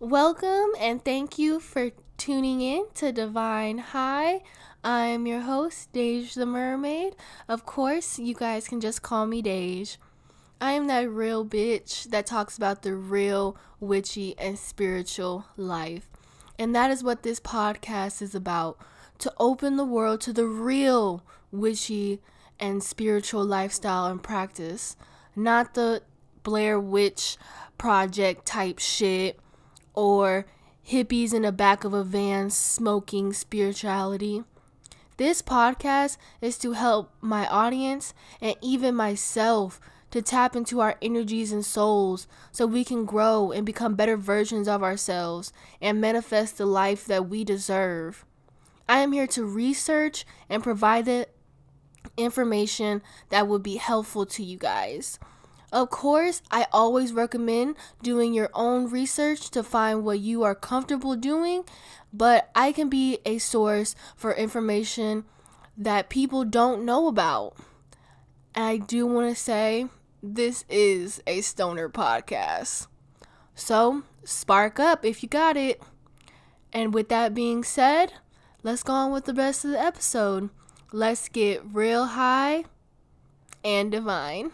Welcome and thank you for tuning in to Divine High. I'm your host, Dej the Mermaid. Of course, you guys can just call me Dej. I am that real bitch that talks about the real witchy and spiritual life. And that is what this podcast is about to open the world to the real witchy and spiritual lifestyle and practice, not the Blair Witch Project type shit or hippies in the back of a van smoking spirituality. This podcast is to help my audience and even myself to tap into our energies and souls so we can grow and become better versions of ourselves and manifest the life that we deserve. I am here to research and provide the information that would be helpful to you guys. Of course, I always recommend doing your own research to find what you are comfortable doing, but I can be a source for information that people don't know about. And I do want to say this is a stoner podcast. So, spark up if you got it. And with that being said, let's go on with the rest of the episode. Let's get real high and divine.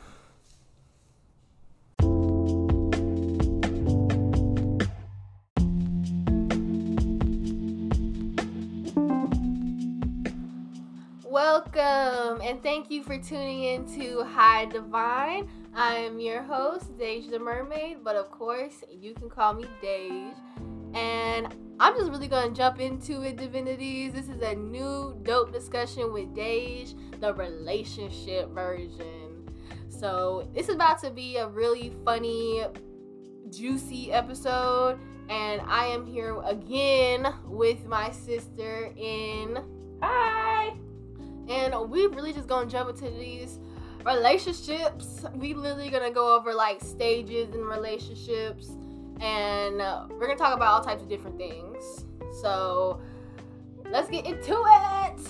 Welcome and thank you for tuning in to High Divine. I am your host, Dej the Mermaid, but of course, you can call me Dej. And I'm just really gonna jump into it, divinities. This is a new dope discussion with Dej, the relationship version. So, this is about to be a really funny, juicy episode. And I am here again with my sister in. Hi! And we really just gonna jump into these relationships. We literally gonna go over like stages in relationships, and uh, we're gonna talk about all types of different things. So let's get into it.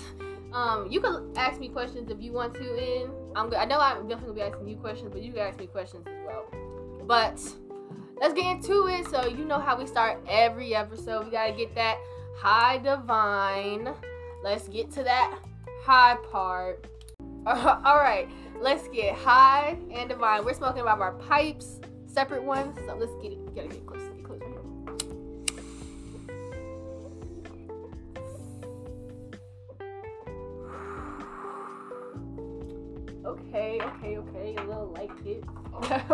Um, you can ask me questions if you want to. In I'm I know I'm definitely gonna be asking you questions, but you can ask me questions as well. But let's get into it. So you know how we start every episode. We gotta get that high divine. Let's get to that high part. All right, let's get high and divine. We're smoking about our pipes, separate ones. So let's get it. Gotta get close. Get close. Okay, okay, okay. A little like it.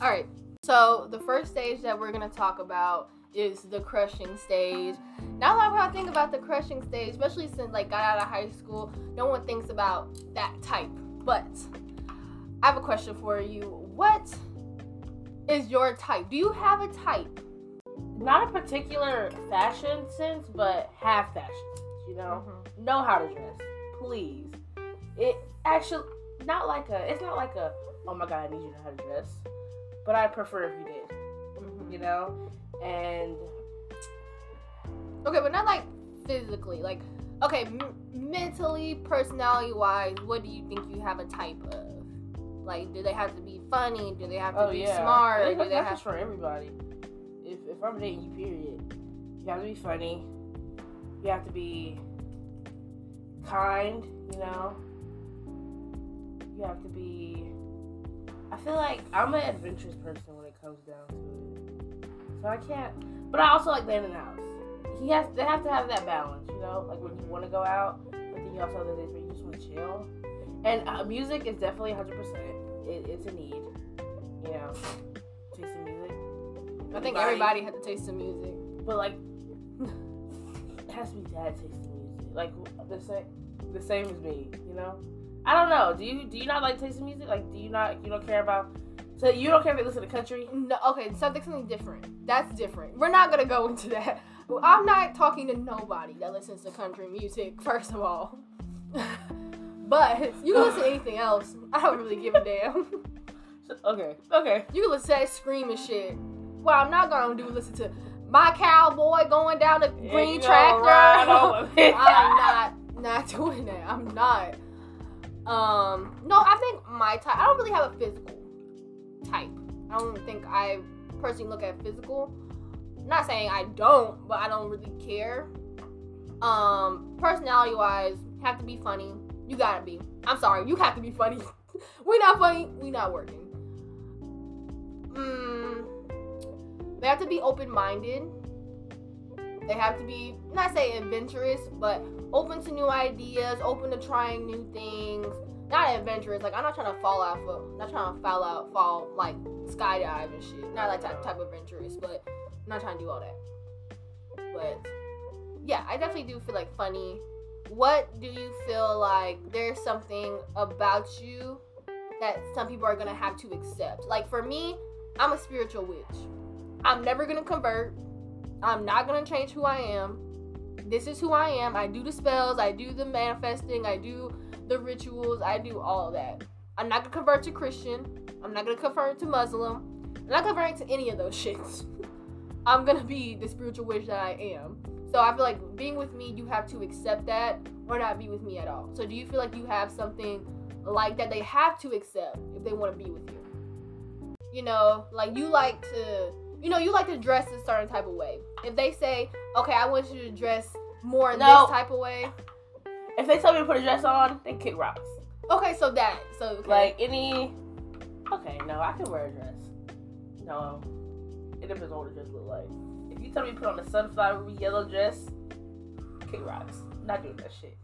all right. So the first stage that we're gonna talk about is the crushing stage. Now that I think about the crushing stage, especially since like got out of high school, no one thinks about that type. But I have a question for you. What is your type? Do you have a type? Not a particular fashion sense, but have fashion sense. You know, mm-hmm. know how to dress. Please. It actually not like a. It's not like a. Oh my god, I need you to know how to dress. But I prefer if you did. Mm-hmm. You know, and okay, but not like physically. Like, okay, m- mentally, personality wise, what do you think you have a type of? Like, do they have to be funny? Do they have to oh, be yeah. smart? That's, do they that's have for everybody. If if I'm dating you, period, you have to be funny. You have to be kind. You know. You have to be. I feel like I'm an adventurous person when it comes down to it. So I can't. But I also like the in and outs. He has. They have to have that balance. You know, like when you want to go out, but then you also have the days where you just want to chill. And uh, music is definitely 100. percent it, It's a need. You know, taste some music. I think everybody has to taste some music. But like, it has to be dad tasting music. Like the same, the same as me. You know. I don't know. Do you do you not like tasting music? Like, do you not you don't care about? So you don't care if they listen to country? No. Okay, something something different. That's different. We're not gonna go into that. I'm not talking to nobody that listens to country music. First of all, but you can listen to anything else. I don't really give a damn. okay. Okay. You can listen to that screaming shit. Well, I'm not gonna do listen to my cowboy going down the green tractor. I'm not not doing that. I'm not. Um, no, I think my type. I don't really have a physical type. I don't think I personally look at physical. Not saying I don't, but I don't really care. Um, personality wise, have to be funny. You gotta be. I'm sorry, you have to be funny. we not funny. We not working. Mm, they have to be open minded. They have to be not say adventurous, but open to new ideas, open to trying new things. Not adventurous. Like I'm not trying to fall out. Of, not trying to fall out, fall like skydive and shit. Not like that type of adventurous, but I'm not trying to do all that. But yeah, I definitely do feel like funny. What do you feel like there's something about you that some people are gonna have to accept? Like for me, I'm a spiritual witch. I'm never gonna convert. I'm not gonna change who I am. This is who I am. I do the spells, I do the manifesting, I do the rituals, I do all that. I'm not gonna convert to Christian. I'm not gonna convert to Muslim. I'm not converting to any of those shits. I'm gonna be the spiritual witch that I am. So I feel like being with me, you have to accept that or not be with me at all. So do you feel like you have something like that they have to accept if they want to be with you? You know, like you like to, you know, you like to dress a certain type of way. If they say, okay, I want you to dress more in No. this type of way. If they tell me to put a dress on, they kick rocks. Okay, so that, so okay. Like any. Okay, no, I can wear a dress. No, it depends on what the dress look like. Tell me put on a sunflower yellow dress, kick rocks. Not doing that shit.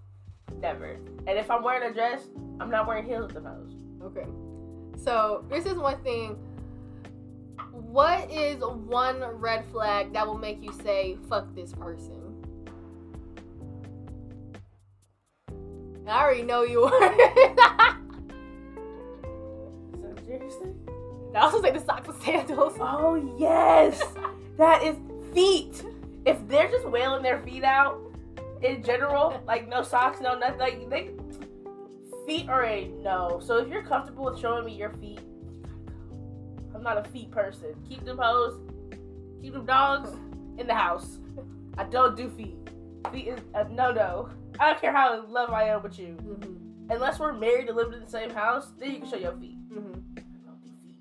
Never. And if I'm wearing a dress, I'm not wearing heels with the nose. Okay. So this is one thing. What is one red flag that will make you say "fuck this person"? I already know you are. So, seriously? I also say the socks and sandals. Oh yes, that is feet. If they're just wailing their feet out in general, like no socks, no nothing, like they feet are a no. So if you're comfortable with showing me your feet, I'm not a feet person. Keep them hoes, keep them dogs in the house. I don't do feet. Feet is a no no. I don't care how in love I am with you. Mm-hmm. Unless we're married and living in the same house, then you can show your feet. Mm-hmm. I don't do feet.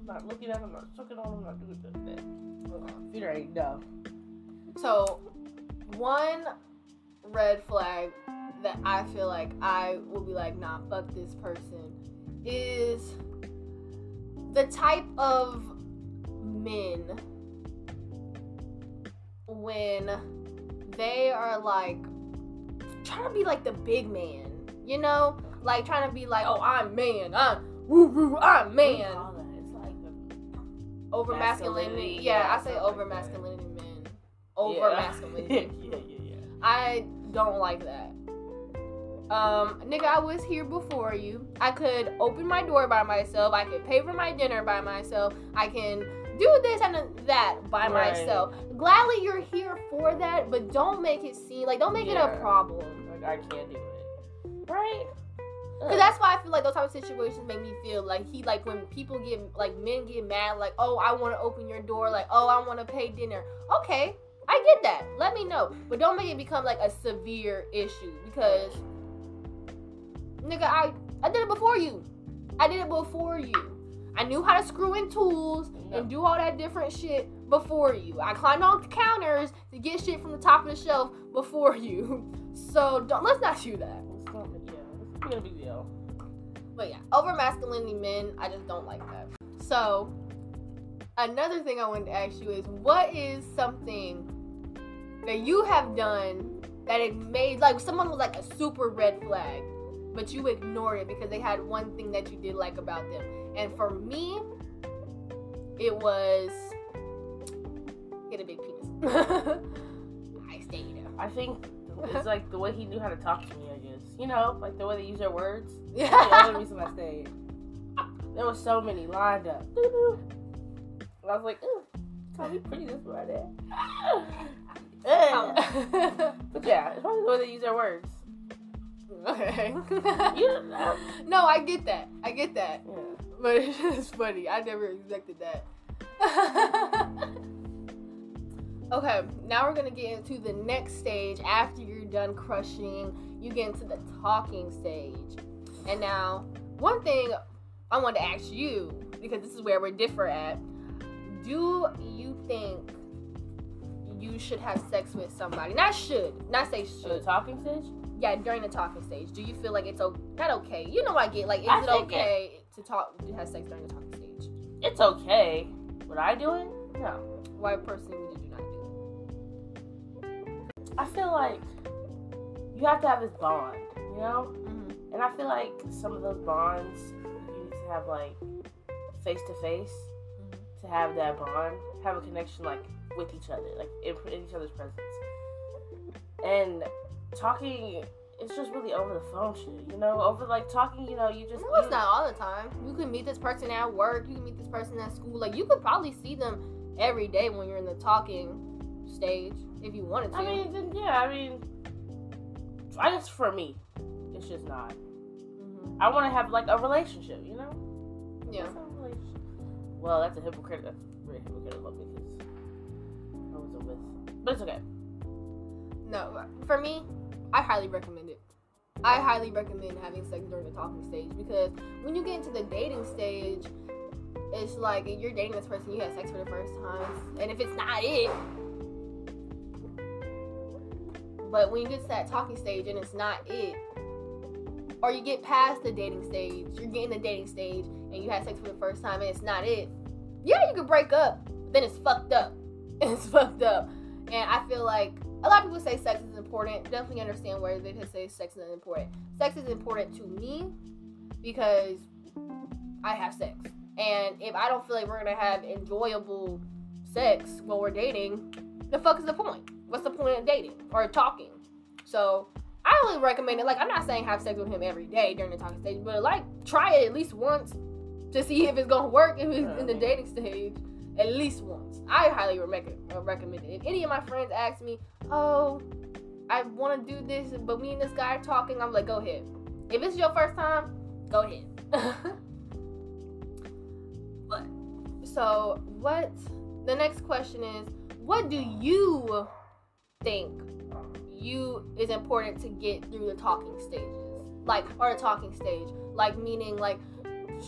I'm not looking at them, I'm not sucking on them, I'm not doing that. Uh-uh. Feet no. So, one red flag that I feel like I will be like, nah, fuck this person is the type of men when they are like trying to be like the big man, you know? Like trying to be like, oh, I'm man, I'm woo woo, I'm man. Over masculinity. Yeah, yeah, I say over like masculinity men. Over yeah. masculinity. yeah, yeah, yeah. I don't like that. Um, nigga, I was here before you. I could open my door by myself. I could pay for my dinner by myself. I can do this and that by Right. myself. Gladly, you're here for that, but don't make it seem like don't make it a problem. Like I can't do it. Right? Cause that's why I feel like those type of situations make me feel like he like when people get like men get mad like oh I want to open your door like oh I want to pay dinner. Okay I get that. Let me know. But don't make it become like a severe issue because nigga I I did it before you. I did it before you. I knew how to screw in tools and do all that different shit before you. I climbed on the counters to get shit from the top of the shelf before you. So don't let's not do that. It's not, yeah, it's big deal. But yeah, over masculinity men, I just don't like that. So, another thing I wanted to ask you is what is something that you have done that it made like someone was like a super red flag, but you ignored it because they had one thing that you did like about them. And for me, it was get a big penis. I stayed. I think it's like the way he knew how to talk to me. I guess you know, like the way they use their words. That's the Yeah. only reason I stayed. There was so many lined up. And I was like, ooh, call me pretty this right there. but yeah, it's probably the way they use their words. okay. You don't know. no, I get that. I get that. Yeah. But it's just funny. I never expected that. okay, now we're gonna get into the next stage after you're done crushing. You get into the talking stage. And now, one thing I want to ask you, because this is where we're different at, do you think you should have sex with somebody? Not should, not say So the should. talking stage? Yeah, during the talking stage, do you feel like it's okay? Not okay. You know, I get like, is I it okay to talk to have sex during the talking stage? It's okay. Would I do it? No. Why personally did you not do I feel like you have to have this bond, you know? Mm-hmm. And I feel like some of those bonds you need to have like face to face to have that bond, have a connection like with each other, like in, in each other's presence. And talking, it's just really over the phone shit, you know? Over like talking, you know, you just. No, it's you- not all the time. You can meet this person at work. You can meet this person at school. Like you could probably see them every day when you're in the talking stage if you wanted to. I mean, then, yeah, I mean, I guess for me, it's just not. Mhm. I want to have like a relationship, you know? yeah. That's not a relationship. Well, that's a hypocrite. That's very hypocritical because I wasn't with. But it's okay. No, for me, I highly recommend it. I highly recommend having sex during the talking stage because when you get into the dating stage, it's like you're dating this person, you had sex for the first time, and if it's not it, but when you get to that talking stage and it's not it, or you get past the dating stage, you're getting the dating stage, and you had sex for the first time and it's not it, yeah, you could break up, but then it's fucked up. It's fucked up. And I feel like a lot of people say sex is important. Definitely understand where they can say sex is important. Sex is important to me because I have sex. And if I don't feel like we're gonna have enjoyable sex while we're dating, the fuck is the point? What's the point of dating or talking? So I only recommend it. Like I'm not saying have sex with him every day during the talking stage, but like try it at least once to see if it's gonna work if it's in the dating stage. At least once. I highly uh, recommend it. If any of my friends ask me, "Oh, I want to do this, but me and this guy are talking," I'm like, "Go ahead." If it's your first time, go ahead. but so what? The next question is, what do you think you is important to get through the talking stages, like or the talking stage, like meaning like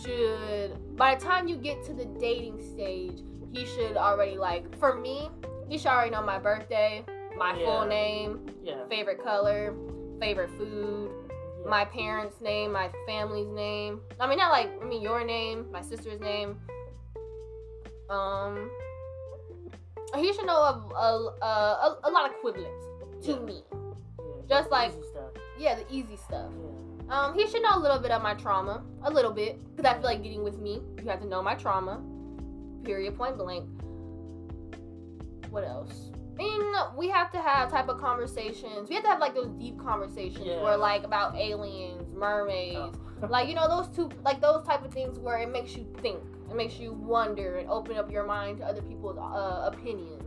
should by the time you get to the dating stage, he should already like for me, he should already know my birthday, my Yeah. full name, Yeah. favorite color, favorite food, yeah. my parents' name, my family's name. I mean, not like I mean your name, my sister's name. Um, he should know a a, a, a lot of equivalents to Yeah. me. Yeah. just like-. Yeah, the easy stuff. Yeah. Um, he should know a little bit of my trauma, a little bit, because I feel like getting with me, you have to know my trauma. Period. Point blank. What else? I mean, we have to have type of conversations. We have to have like those deep conversations where like about aliens, mermaids, Oh. like you know those two, like those type of things where it makes you think, it makes you wonder and open up your mind to other people's uh, opinions.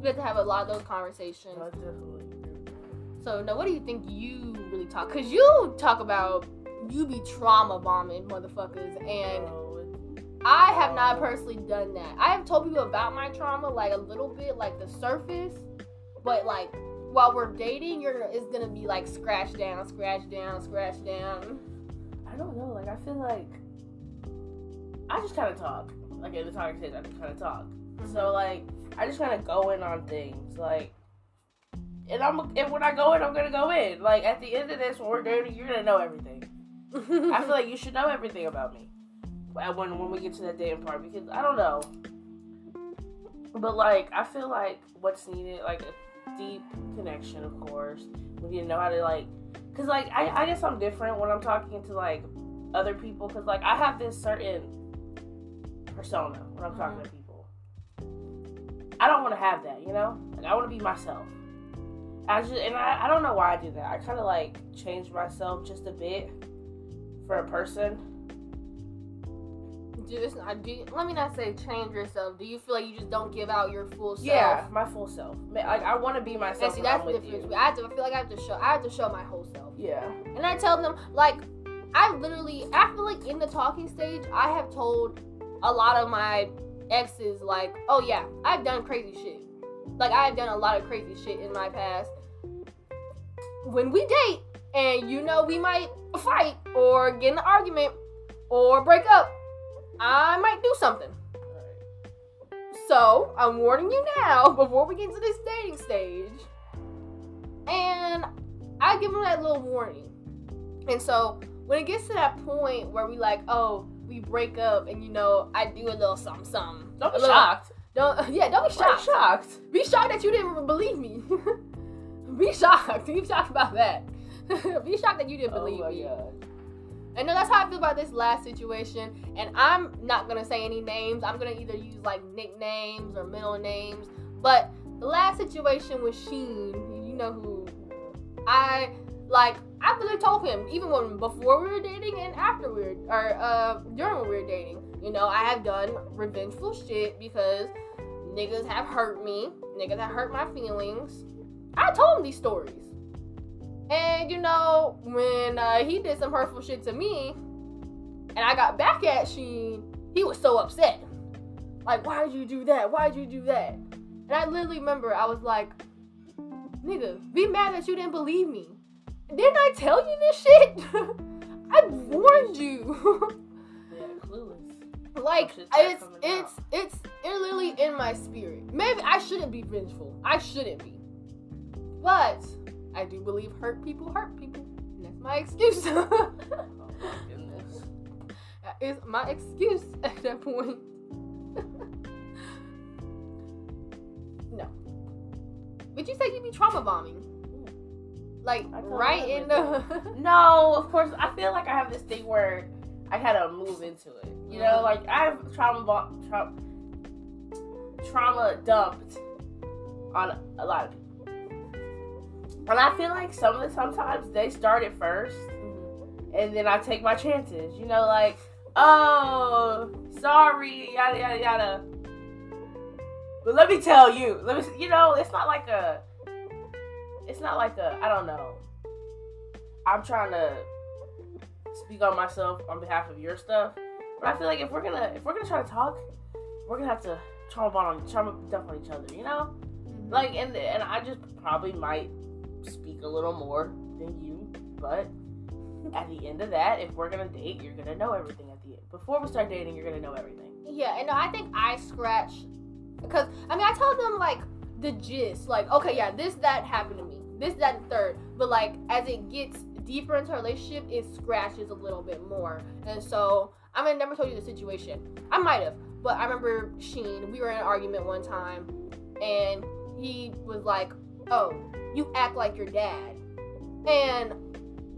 You have to have a lot of those conversations. No, I definitely agree with that. So now, what do you think you really talk? Cause you talk about you be trauma bombing motherfuckers, and No, I have not personally done that. I have told people about my trauma, like a little bit, like the surface, but like while we're dating, you're it's gonna be like scratch down, scratch down, scratch down. I don't know. Like I feel like I just kind of talk. Like in the talking stage, I just kind of talk. So like I just kind of go in on things. Like, and I'm and when I go in, I'm gonna go in. Like at the end of this, when we're dating, you're gonna know everything. I feel like you should know everything about me when when we get to that dating part because I don't know. But like I feel like what's needed, like a deep connection, of course. We need to know how to like, cause like I, I guess I'm different when I'm talking to like other people, cause like I have this certain persona when I'm talking to mm-hmm. people. I don't want to have that, you know. Like I want to be myself. I just and I, I don't know why I do that. I kind of like change myself just a bit for a person. do this. I do. Let me not say change yourself. Do you feel like you just don't give out your full self? Yeah, my full self. Like I want to be And myself. see, when that's the difference. I have to I feel like I have to show. I have to show my whole self. Yeah. And I tell them, like, I literally, I feel like in the talking stage, I have told a lot of my exes, like, oh yeah, I've done crazy shit. Like, I've done a lot of crazy shit in my past. When we date, and you know we might fight or get in an argument or break up, I might do something. So I'm warning you now before we get to this dating stage. And I give him that little warning. And so when it gets to that point where we like, oh, we break up and you know, I do a little something something. Don't be shocked. Don't yeah, don't be Shocked. shocked. Shocked. Be shocked that you didn't believe me. be shocked. Be shocked about that. be shocked that you didn't Oh believe my me. god. And no, that's how I feel about this last situation. And I'm not gonna say any names. I'm gonna either use like nicknames or middle names. But the last situation with Sheen, you know who I like. I really told him even when before we were dating and after we were or uh during when we were dating. You know, I have done revengeful shit because niggas have hurt me. Niggas have hurt my feelings. I told him these stories. And you know, when uh, he did some hurtful shit to me, and I got back at Sheen, he was so upset. Like, why'd you do that? Why'd you do that? And I literally remember I was like, nigga, be mad that you didn't believe me. Didn't I tell you this shit? I warned you. Yeah, clueless. like it's it's it's it literally in my spirit. Maybe I shouldn't be vengeful. I shouldn't be. But I do believe hurt people hurt people. And that's my excuse. Oh my goodness. That is my excuse at that point. no. But you said you'd be trauma bombing. Like right in the No, of course. I feel like I have this thing where I kind of move into it. You know, like I have trauma, bo- tra- trauma dumped on a lot of people, and I feel like some of the sometimes they start it first, and then I take my chances. You know, like oh, sorry, yada yada yada. But let me tell you, let me. You know, it's not like a. It's not like a. I don't know. I'm trying to speak on myself on behalf of your stuff, but I feel like if we're gonna if we're gonna try to talk, we're gonna have to trauma bond on trauma dump on each other. You know, mm-hmm. like and and I just probably might speak a little more than you, but at the end of that, if we're gonna date, you're gonna know everything at the end. Before we start dating, you're gonna know everything. Yeah, and no, I think I scratch because I mean I tell them like the gist, like okay, yeah, this that happened to me, this that and third, but like as it gets deeper into a relationship, it scratches a little bit more, and so I mean, I never told you the situation. I might have, but I remember Sheen. We were in an argument one time, and he was like, "Oh, you act like your dad," and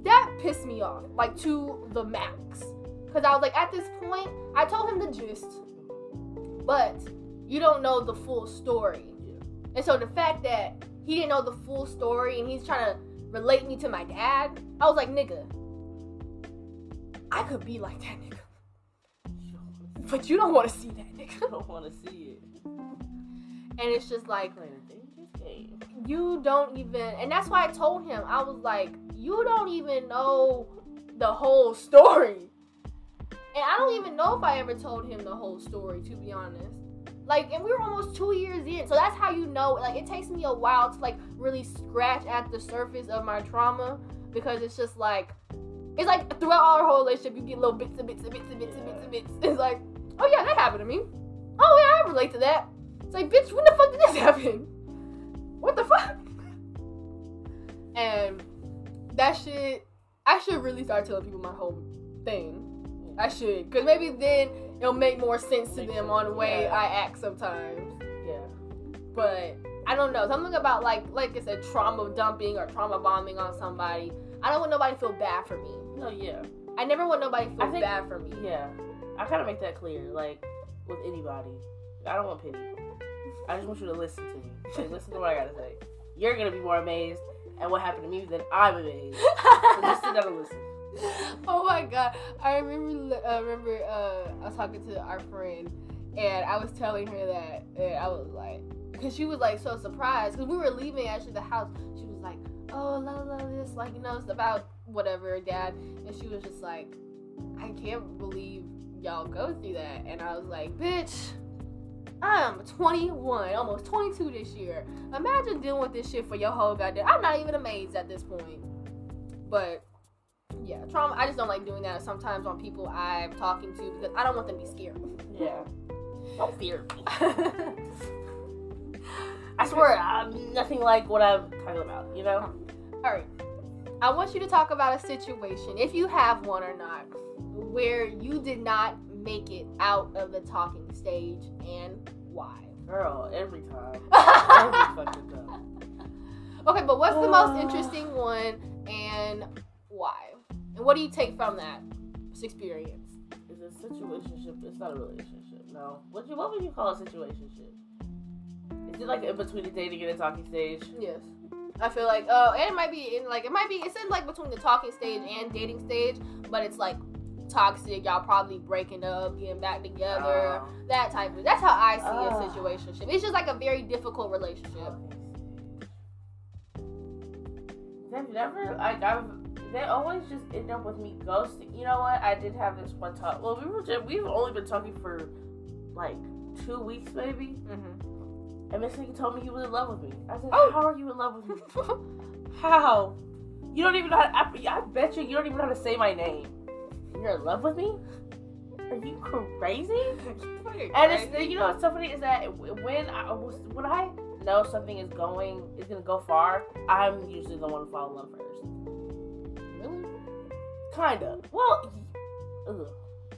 that pissed me off, like to the max. Cause I was like, at this point, I told him the gist, but you don't know the full story. And so the fact that he didn't know the full story and he's trying to relate me to my dad, I was like, nigga, I could be like that nigga. You But you don't want to see that nigga. don't want to see it. And it's just like, Playing a dangerous game. you don't even, and that's why I told him, I was like, you don't even know the whole story. And I don't even know if I ever told him the whole story, to be honest. Like, and we were almost two years in, so that's how you know. Like, it takes me a while to like really scratch at the surface of my trauma because it's just like, it's like throughout our whole relationship, you get little bits and bits and bits and bits and bits and bits. It's like, oh yeah, that happened to me. Oh yeah, I relate to that. It's like, bitch, when the fuck did this happen? What the fuck? And that shit, I should really start telling people my whole thing. I should, cause maybe then it'll make more sense to them on the way yeah. I act sometimes. Yeah. But I don't know something about like like I said, trauma dumping or trauma bombing on somebody. I don't want nobody to feel bad for me. No, yeah. I never want nobody to feel think- bad for me. Yeah. I kind of make that clear, like, with anybody. I don't want pity. I just want you to listen to me. Like, listen to what I gotta say. You're gonna be more amazed at what happened to me than I'm amazed. So just sit down and listen. oh my god! I remember. Uh, remember, uh, I was talking to our friend, and I was telling her that, and I was like, because she was like so surprised, because we were leaving actually the house. She was like, "Oh, la la, this like you know it's about whatever, dad," and she was just like, "I can't believe y'all go through that," and I was like, "Bitch." I'm 21, almost 22 this year. Imagine dealing with this shit for your whole goddamn. I'm not even amazed at this point. But yeah, trauma. I just don't like doing that sometimes on people I'm talking to because I don't want them to be scared. Yeah. Don't fear me. I swear, I'm nothing like what I'm talking about, you know? All right. I want you to talk about a situation, if you have one or not, where you did not make it out of the talking stage and why. Girl, every time. every fucking time. Okay, but what's the most uh. interesting one and why? And what do you take from that experience? It's a situationship. It's not a relationship. No. What you what would you call a situationship? Is it like in between the dating and the talking stage? Yes. I feel like oh, and it might be in like it might be it's in like between the talking stage and dating stage, but it's like toxic. Y'all probably breaking up, getting back together, Oh. that type of. That's how I see Ah. a situationship. It's just like a very difficult relationship. They've never like I've they always just end up with me ghosting. You know what? I did have this one talk. Well, we were just, we've only been talking for like two weeks maybe, Mm-hmm. and this nigga told me he was in love with me. I said, Oh. "How are you in love with me? How? You don't even know how. To, I, I bet you you don't even know how to say my name. You're in love with me? Are you crazy?" And it's you know what's so funny is that when I was when I know something is going is gonna go far, I'm usually the one to fall in love first. Kind of. Well, ugh.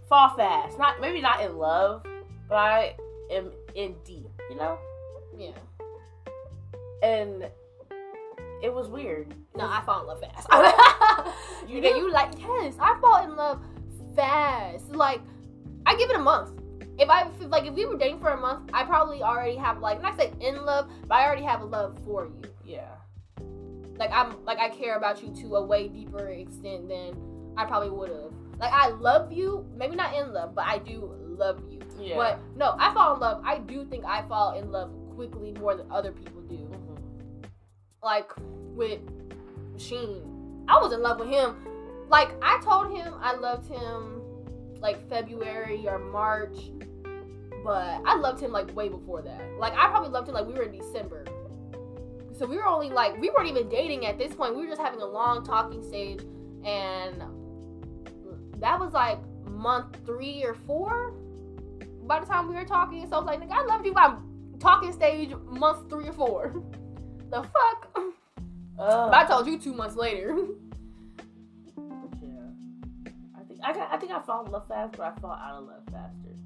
fall fast. Not maybe not in love, but I am in deep. You know, yeah. and it was weird. No, I fall in love fast. You do? you like yes, I fall in love fast. Like I give it a month. If I if, like if we were dating for a month, I probably already have like not say in love, but I already have a love for you. Yeah. Like I'm like I care about you to a way deeper extent than I probably would have. Like I love you, maybe not in love, but I do love you. Yeah. But no, I fall in love. I do think I fall in love quickly more than other people do. Mhm. like with Sheen. I was in love with him. Like I told him I loved him like February or March, but I loved him like way before that. Like I probably loved him like we were in December. So we were only like we weren't even dating at this point. We were just having a long talking stage and that was like month 3 or 4 by the time we were talking. So I was like, nigga, I loved you by talking stage month 3 or 4. the fuck? But I told you two months later. Yeah. I think I got, I think I fall in love fast, but I fall out of love faster.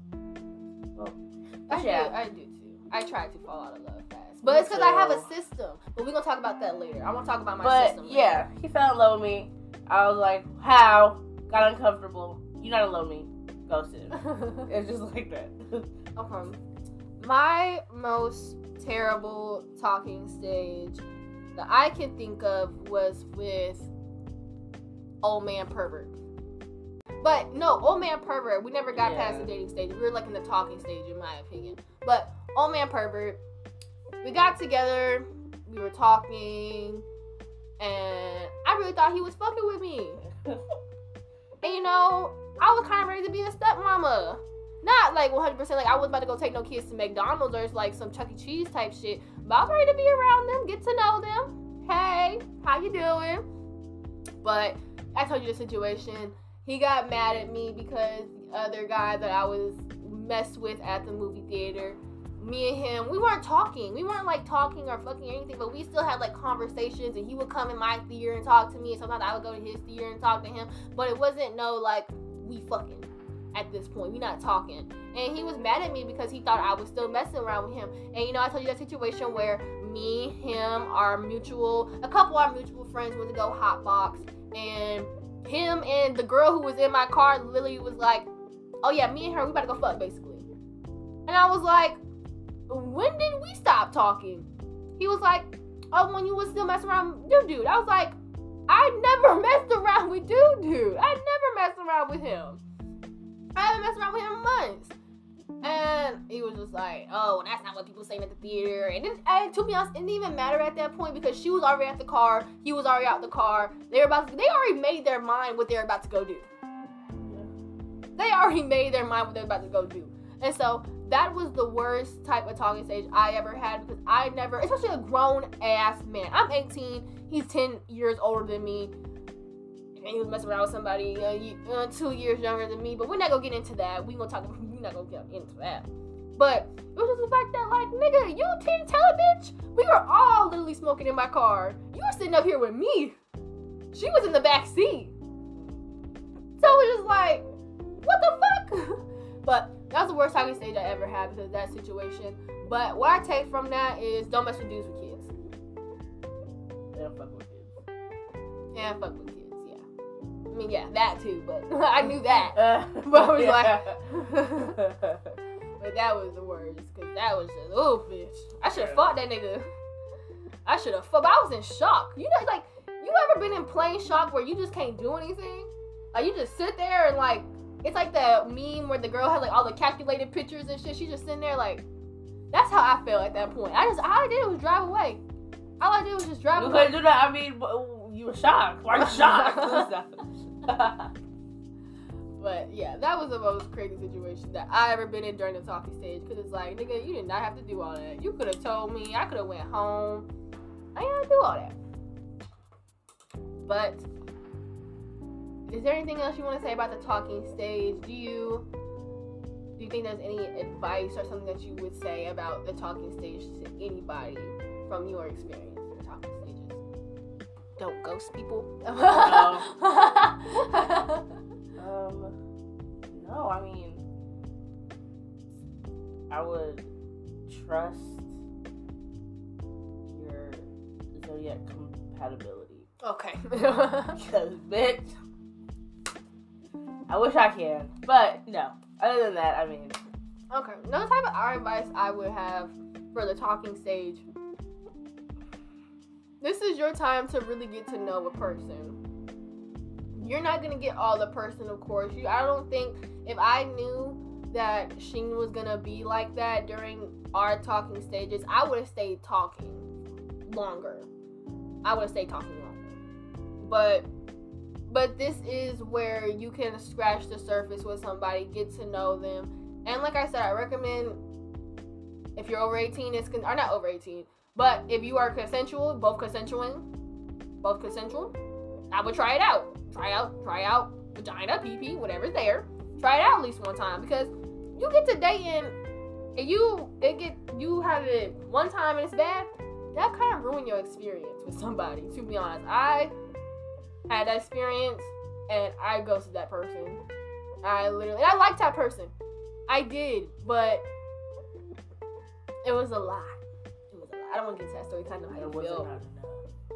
Well, I yeah. do, I do too. I try to fall out of love fast, but it's because I have a system. But we're gonna talk about that later. I want to talk about my but system. yeah, he fell in love with me. I was like, how? Got uncomfortable. You're not in love me. Ghosted. later. it's just like that. okay. My most terrible talking stage that I can think of was with old man pervert. But no, old man pervert. We never got past the dating stage. We were like in the talking stage, in my opinion. But old man pervert. We got together. We were talking, and I really thought he was fucking with me. And you know, I was kind of ready to be a stepmama. Not like 100% like I was about to go take no kids to McDonald's or it's like some Chuck E. Cheese type shit. But I was ready to be around them, get to know them. Hey, how you doing? But I told you the situation. He got mad at me because the other guy that I was messed with at the movie theater, me and him, we weren't talking. We weren't like talking or fucking or anything, but we still had like conversations and he would come in my theater and talk to me and sometimes I would go to his theater and talk to him. But it wasn't no like we fucking at this point. We not talking. And he was mad at me because he thought I was still messing around with him. And you know, I told you that situation where me, him, our mutual, a couple of our mutual friends went to go hotbox, and him and the girl who was in my car literally was like, "Oh yeah, me and her, we about to go fuck," basically. And I was like, "When did we stop talking?" He was like, "Oh, when you was still messing around with dude, dude." I was like, "I never messed around with dude, dude. I never messed around with him. I haven't messed around with him months." And he was just like, "Oh, that's not what people saying at the theater." And, it, and to be honest, it didn't even matter at that point because she was already at the car. He was already out the car. They were about. To, they already made their mind what they're about to go do. They already made their mind what they're about to go do. And so that was the worst type of talking stage I ever had because I never, especially a grown ass man. I'm 18. He's 10 years older than me. and he was messing around with somebody uh, uh, two years younger than me. But we're not gonna get into that. We gonna talk. We're not gonna get into that. But it was just the fact that, like, nigga, you didn't tell a bitch. We were all literally smoking in my car. You were sitting up here with me. She was in the back seat. So it was just like, what the fuck? but that was the worst talking stage I ever had because of that situation. But what I take from that is don't mess with dudes with kids. And fuck with kids. Yeah, fuck with kids. Yeah. I mean, yeah, that too. But I knew that. But I was like, But that was the worst because that was just oh bitch. I should have fought that nigga. I should have fought. But I was in shock. You know, like you ever been in plain shock where you just can't do anything? Like you just sit there and like it's like the meme where the girl has like all the calculated pictures and shit. She's just sitting there like that's how I felt at that point. I just all I did was drive away. All I did was just drive you away. couldn't do that. I mean, you were shocked. Why are you shocked? But yeah, that was the most crazy situation that I ever been in during the talking stage. Cause it's like, nigga, you did not have to do all that. You could have told me. I could have went home. I ain't gotta do all that. But is there anything else you want to say about the talking stage? Do you do you think there's any advice or something that you would say about the talking stage to anybody from your experience in talking stages? Don't ghost people. Um, no, I mean, I would trust your zodiac compatibility. okay. Because, bitch, I wish I can, but no. Other than that, I mean, Okay. Another type of advice I would have for the talking stage. This is your time to really get to know a person. You're not gonna get all the person, of course. You I don't think if I knew that Sheen was gonna be like that during our talking stages, I would have stayed talking longer. I would have stayed talking longer. But but this is where you can scratch the surface with somebody, get to know them, and like I said, I recommend if you're over 18, it's con- or not over 18, but if you are consensual, both consensual, both consensual, I would try it out. Try out, try out vagina, PP, whatever's there. Try it out at least one time because you get to dating and you it get you have it one time and it's bad. That kind of ruin your experience with somebody. To be honest, I had that experience and I ghosted that person. I literally, and I liked that person. I did, but it was a lot. It was a lot. I don't want to get into that story. Kind of how it you feel. not enough.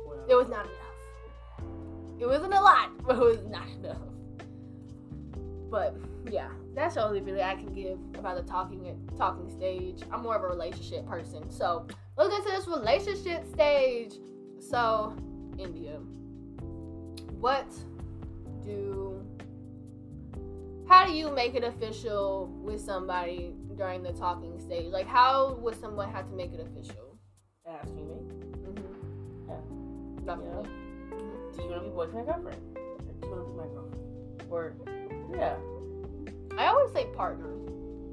Well, It was not enough. It wasn't a lot, but it was not enough. But yeah, that's the only feeling I can give about the talking talking stage. I'm more of a relationship person, so let's get to this relationship stage. So, India, what do how do you make it official with somebody during the talking stage? Like, how would someone have to make it official? asking me, Mm-hmm. Yeah. Definitely. do you want to be boyfriend or girlfriend? Or do you want to be my girlfriend? Or, yeah. I always say partner.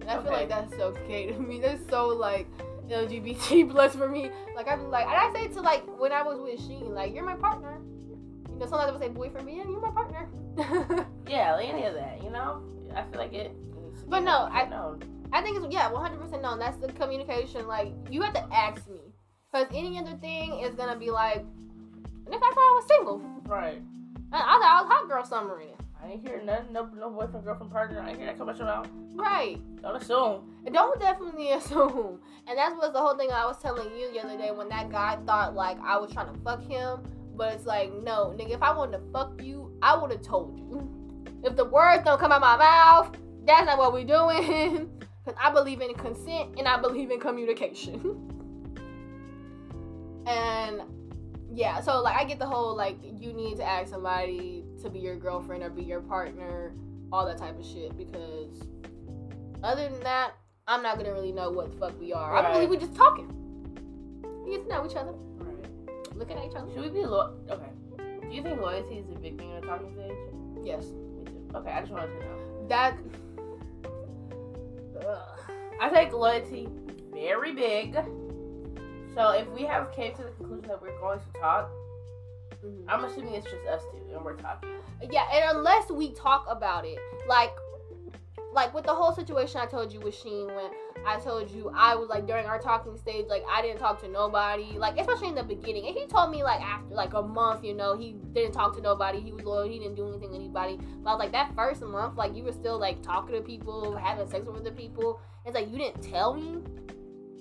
And I feel like that's so gay to me. That's so like LGBT plus for me. Like I'm like, and I say to like when I was with Sheen, like you're my partner. You know, sometimes I would say boyfriend, but yeah, you're my partner. Yeah, like any of that, you know? I feel like it. needs to be But no, I- known. I think it's yeah, 100% no. That's the communication. Like you have to ask me, cause any other thing is gonna be like, and if I thought I was single, Right. I thought I was hot girl summer in it. I ain't hear nothing, no, no boyfriend, girlfriend, partner. I ain't hear that come much about. Right. Don't assume. And Don't definitely assume. And that was the whole thing I was telling you the other day when that guy thought like I was trying to fuck him. But it's like, no, nigga, if I wanted to fuck you, I would have told you. If the words don't come out my mouth, that's not what we're doing. Because I believe in consent and I believe in communication. and yeah, so like I get the whole like you need to ask somebody to be your girlfriend or be your partner, all that type of shit. Because other than that, I'm not gonna really know what the fuck we are. I believe we're just talking. We get to know each other, Looking at each other. Should we be lo- okay? Do you think loyalty is a big thing in the talking stage? Yes, Me too. Okay, I just wanted to know. that. Ugh. I take loyalty very big. So if we have came to the conclusion that we're going to talk, Mm-hmm. I'm assuming it's just us two and we're talking. Yeah, and unless we talk about it, like, like with the whole situation I told you with Sheen when I told you I was like during our talking stage, like I didn't talk to nobody, like especially in the beginning. And he told me like after like a month, you know, he didn't talk to nobody. He was loyal. He didn't do anything to anybody. But I was like that first month, like you were still like talking to people, having sex with other people. It's like you didn't tell me,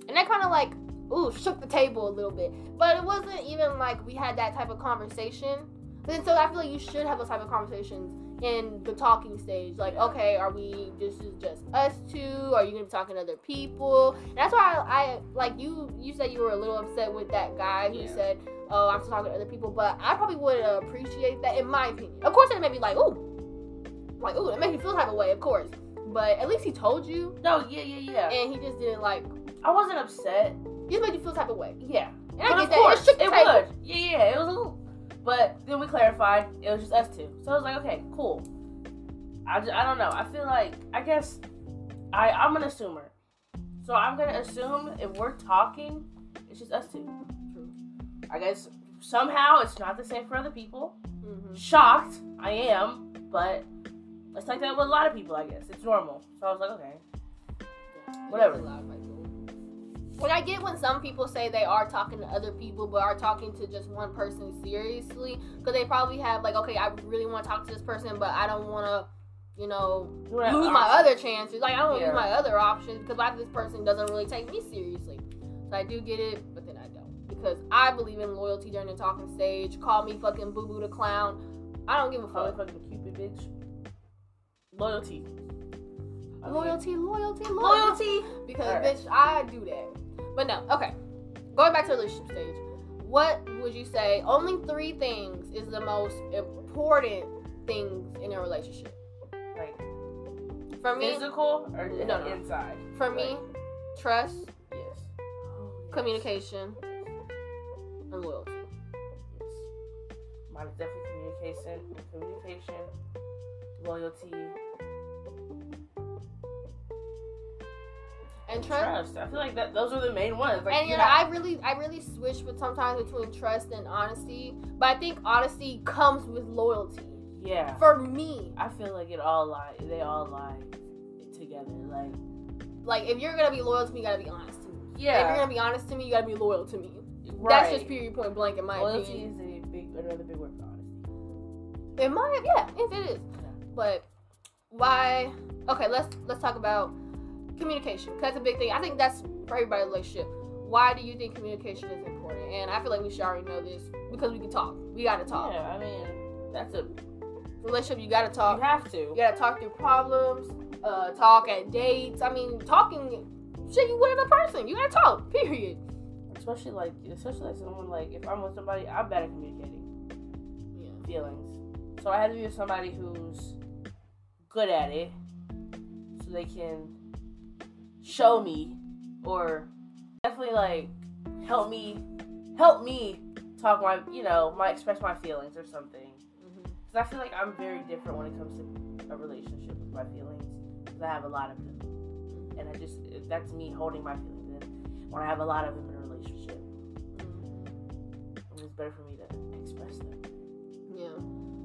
and that kind of like ooh shook the table a little bit. But it wasn't even like we had that type of conversation. And so I feel like you should have those type of conversations in the talking stage. Like, okay, are we this is just us two? Are you gonna be talking to other people? And that's why I, I like you. You said you were a little upset with that guy who Yeah. said, "Oh, I'm still talking to other people," but I probably would appreciate that, in my opinion. Of course, it made me like, ooh, like ooh, it made me feel type of way, of course. But at least he told you, No, yeah, yeah, yeah. and he just didn't like. I wasn't upset. He just made you feel type of way. Yeah. And I get of that. course, it it would. Yeah, yeah, it was a little. But then we clarified it was just us two. So I was like, okay, cool. I, just, I don't know. I feel like I guess I I'm an assumer, so I'm gonna assume if we're talking, it's just us two. True. I guess somehow it's not the same for other people. Mm-hmm. Shocked, I am, but it's like that with a lot of people. I guess it's normal. So I was like, okay, Whatever. When I get when some people say they are talking to other people but are talking to just one person seriously, because they probably have like, okay, I really want to talk to this person, but I don't want to, you know, wanna- lose my other chances. Like I don't want Yeah. lose my other options because like this person doesn't really take me seriously. So I do get it, but then I don't because I believe in loyalty during the talking stage. Call me fucking boo boo the clown. I don't give a fuck. fucking Cupid, bitch. Loyalty. Loyalty, loyalty, loyalty. Loyalty. Because Alright. bitch, I do that. But no, okay. Going back to the relationship stage, what would you say? Only three things is the most important things in a relationship. Like For me, physical or No, no. inside? for me, trust, Yes. Oh, yes. communication, and loyalty. Yes. Mine is definitely communication, communication, loyalty, And trust. trust. I feel like that those are the main ones. Like and you know, I really, I really switch with sometimes between trust and honesty. But I think honesty comes with loyalty. yeah. For me, I feel like it all lie. They all lie together. Like like if you're gonna be loyal to me, you gotta be honest to me. Yeah. If you're gonna be honest to me, you gotta be loyal to me. Right. That's just period point blank in my opinion. Loyalty opinion. is a big another big word for honesty. In my yeah, yes it is. But why? Okay, let's let's talk about communication. that's a big thing. I think that's for everybody's relationship. Why do you think communication is important? And I feel like we should already know this because we can talk. We gotta talk. Yeah, I mean that's a Relationship, you gotta talk. you have to. You gotta talk through problems. Uh, talk at dates. I mean, talking. Shit, you with another person. You gotta talk. Period. Especially like especially like someone like if I'm with somebody, I'm bad at communicating Yeah. feelings. So I have to be with somebody who's good at it, so they can show me or definitely like help me help me talk my you know my express my feelings or something. Mm-hmm. Because I feel like I'm very different when it comes to a relationship with my feelings. Because I have a lot of them. Mm-hmm. And I just, that's me holding my feelings in when I have a lot of them in a relationship. Mm-hmm. And it's better for me to express them. Yeah.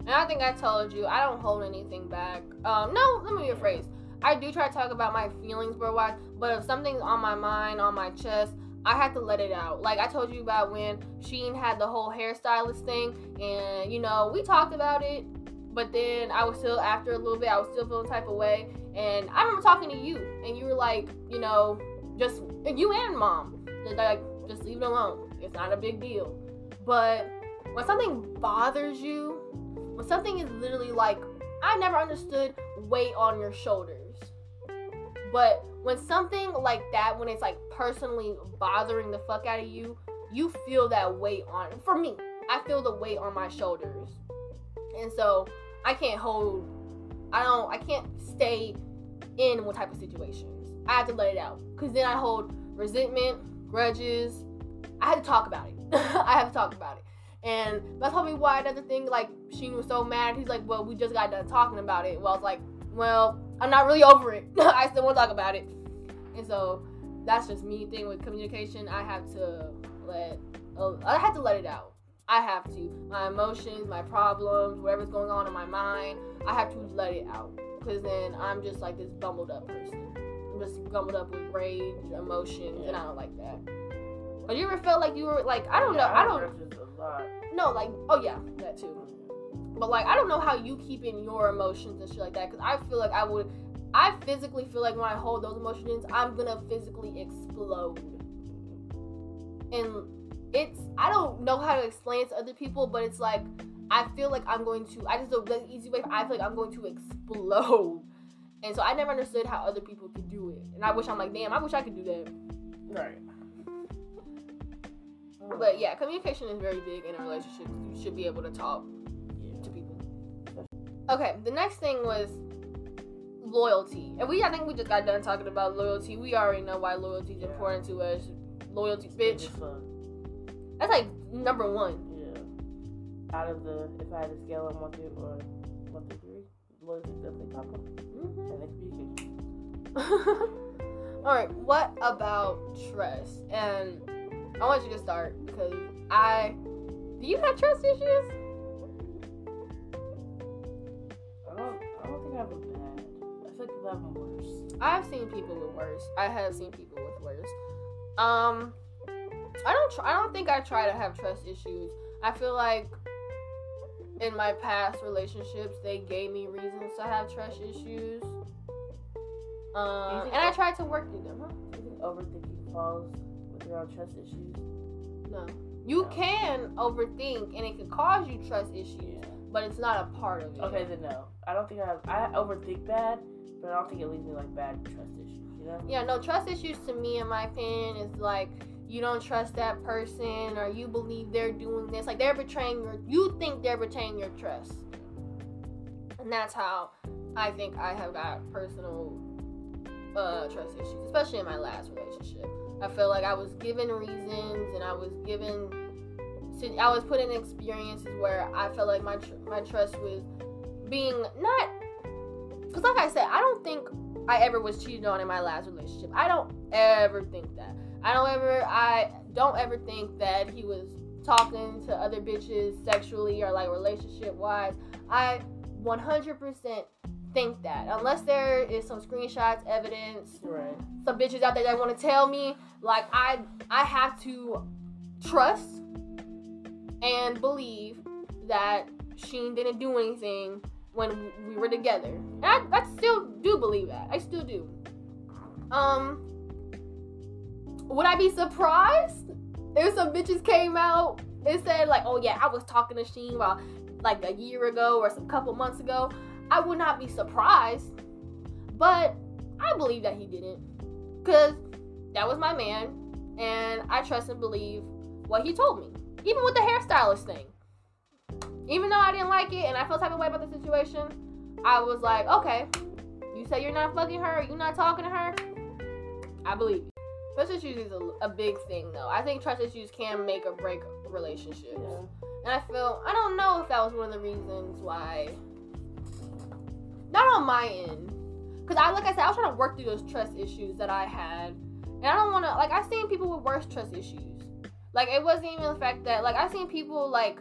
And I think I told you I don't hold anything back. Um, no, let me rephrase. I do try to talk about my feelings, bro. Why? But if something's on my mind, on my chest, I have to let it out. Like I told you about when Sheen had the whole hairstylist thing, and you know we talked about it, but then I was still after a little bit, I was still feeling type of way, and I remember talking to you, and you were like, you know, just and you and mom, just like just leave it alone. It's not a big deal. But when something bothers you, when something is literally like I never understood weight on your shoulders. But when something like that, when it's like personally bothering the fuck out of you, you feel that weight on for me, I feel the weight on my shoulders. And so I can't hold I don't I can't stay in one type of situations. I have to let it out. Cause then I hold resentment, grudges. I had to talk about it. I have to talk about it. And that's probably why another thing, like Sheen was so mad. He's like, "Well, we just got done talking about it." Well, I was like, "Well, I'm not really over it. I still want to talk about it." And so that's just me thing with communication. I have to let, uh, I have to let it out. I have to. My emotions, my problems, whatever's going on in my mind, I have to let it out. Because then I'm just like this bumbled up person. I'm just bumbled up with rage, emotions, and I don't like that. Have you ever felt like you were like I don't know I don't A lot. no like oh yeah that too. But like I don't know how you keep in your emotions and shit like that because I feel like I would I physically feel like when I hold those emotions I'm gonna physically explode. And it's I don't know how to explain it to other people, but it's like I feel like I'm going to I just the, the easy way I feel like I'm going to explode. And so I never understood how other people could do it. And I wish I'm like, damn, I wish I could do that. Right. But yeah, communication is very big in a relationship. You should be able to talk. Okay, the next thing was loyalty. And we I think we just got done talking about loyalty. We already know why loyalty is Yeah. important to us. Loyalty, bitch. That's like number one. Yeah. Out of the, if I had a scale on one through or one through three, loyalty definitely top one. Mhm. And communication. All right, what about trust? And I want you to start because I do you have trust issues? Think I have a bad. I feel like have them worse. I've seen people with worse. I have seen people with worse. Um, I don't. Try, I don't think I try to have trust issues. I feel like in my past relationships, they gave me reasons to have trust issues. Um, and I tried to work through them. Huh? Do you think overthinking falls with your own trust issues? No, you No. can overthink, and it can cause you trust issues, but it's not a part of it. Okay, then no. I don't think I have. I overthink bad, but I don't think it leaves me like bad trust issues. You know? Yeah, no, trust issues to me, in my opinion, is like you don't trust that person or you believe they're doing this. Like they're betraying your, you think they're betraying your trust. And that's how I think I have got personal uh, trust issues, especially in my last relationship. I feel like I was given reasons and I was given, I was put in experiences where I felt like my, tr- my trust was being not, because like I said, I don't think I ever was cheated on in my last relationship. I don't ever think that. I don't ever I don't ever think that he was talking to other bitches sexually or like relationship wise. I 100% think that. Unless there is some screenshots, evidence, Right. some bitches out there that want to tell me like I I have to trust and believe that Sheen didn't do anything when we were together. And I, I still do believe that. I still do. Um would I be surprised if some bitches came out and said like, "Oh yeah, I was talking to Sheen while like a year ago or some couple months ago." I would not be surprised. But I believe that he didn't. Cause that was my man, and I trust and believe what he told me. Even with the hairstylist thing. Even though I didn't like it and I felt type of way about the situation, I was like, okay, you say you're not fucking her, you're not talking to her. I believe you. Trust issues is a, a big thing though. I think trust issues can make or break relationships. Yeah. And I feel I don't know if that was one of the reasons why. Not on my end, because I like I said I was trying to work through those trust issues that I had, and I don't want to like I've seen people with worse trust issues. Like it wasn't even the fact that like I've seen people like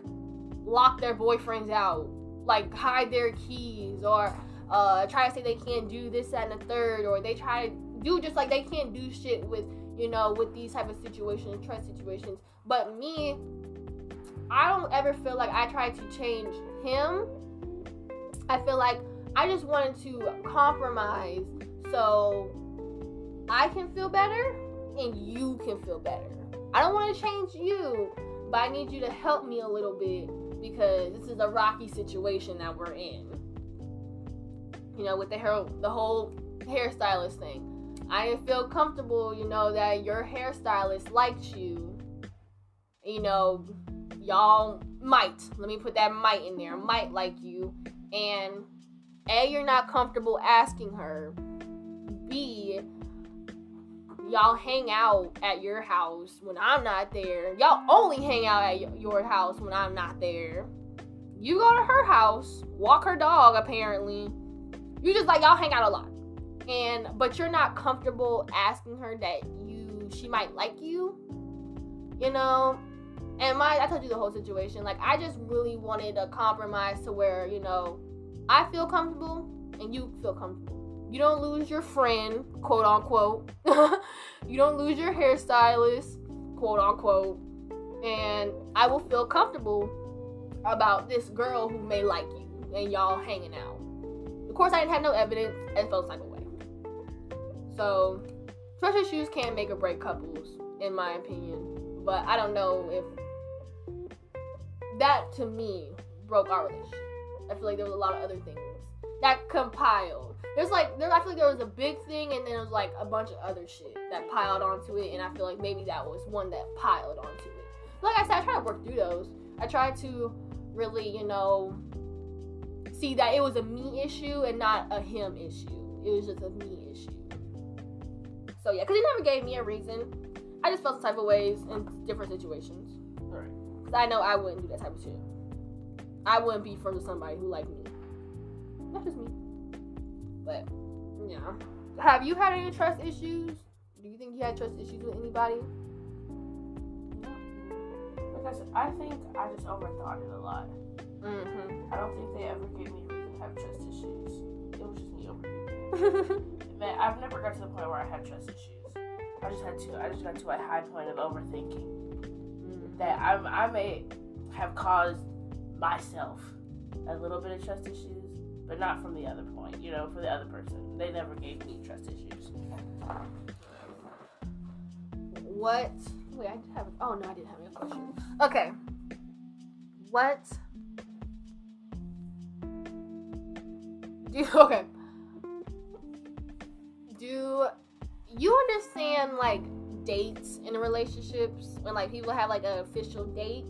lock their boyfriends out, like hide their keys, or uh try to say they can't do this, that, and the third, or they try to do just like they can't do shit with you know with these type of situations, trust situations. But me, I don't ever feel like I tried to change him. I feel like I just wanted to compromise so I can feel better and you can feel better. I don't want to change you, but I need you to help me a little bit because this is a rocky situation that we're in. You know, with the hair, the whole hairstylist thing. I didn't feel comfortable, you know, that your hairstylist liked you. You know, y'all might, let me put that might in there, might like you. And A, you're not comfortable asking her. B, y'all hang out at your house when I'm not there. Y'all only hang out at your house when I'm not there. You go to her house, walk her dog apparently. You just like y'all hang out a lot. And but you're not comfortable asking her that you she might like you. You know? And my, I told you the whole situation. Like, I just really wanted a compromise to where, you know, I feel comfortable and you feel comfortable. You don't lose your friend, quote unquote. you don't lose your hairstylist, quote unquote. And I will feel comfortable about this girl who may like you and y'all hanging out. Of course, I didn't have no evidence and felt type of way. So, trust issues can make or break couples, in my opinion. But I don't know if that to me broke our relationship. I feel like there was a lot of other things that compiled. There's like there I feel like there was a big thing and then there was like a bunch of other shit that piled onto it and I feel like maybe that was one that piled onto it. Like I said, I try to work through those. I try to really, you know, see that it was a me issue and not a him issue. It was just a me issue. So yeah, because he never gave me a reason. I just felt some type of ways in different situations. Right. Because I know I wouldn't do that type of shit. I wouldn't be friends with somebody who liked me. That's just me. But yeah. Have you had any trust issues? Do you think you had trust issues with anybody? Because I think I just overthought it a lot. Mm-hmm. I don't think they ever gave me reason to have trust issues. It was just me overthinking. Man, I've never got to the point where I had trust issues. I just had to. I just got to a high point of overthinking that I, I may have caused myself a little bit of trust issues, but not from the other point. You know, for the other person, they never gave me trust issues. what? Wait, I did have. Oh no, I didn't have a question. Okay. What? Do okay. Do you understand like dates in relationships when like people have like an official date?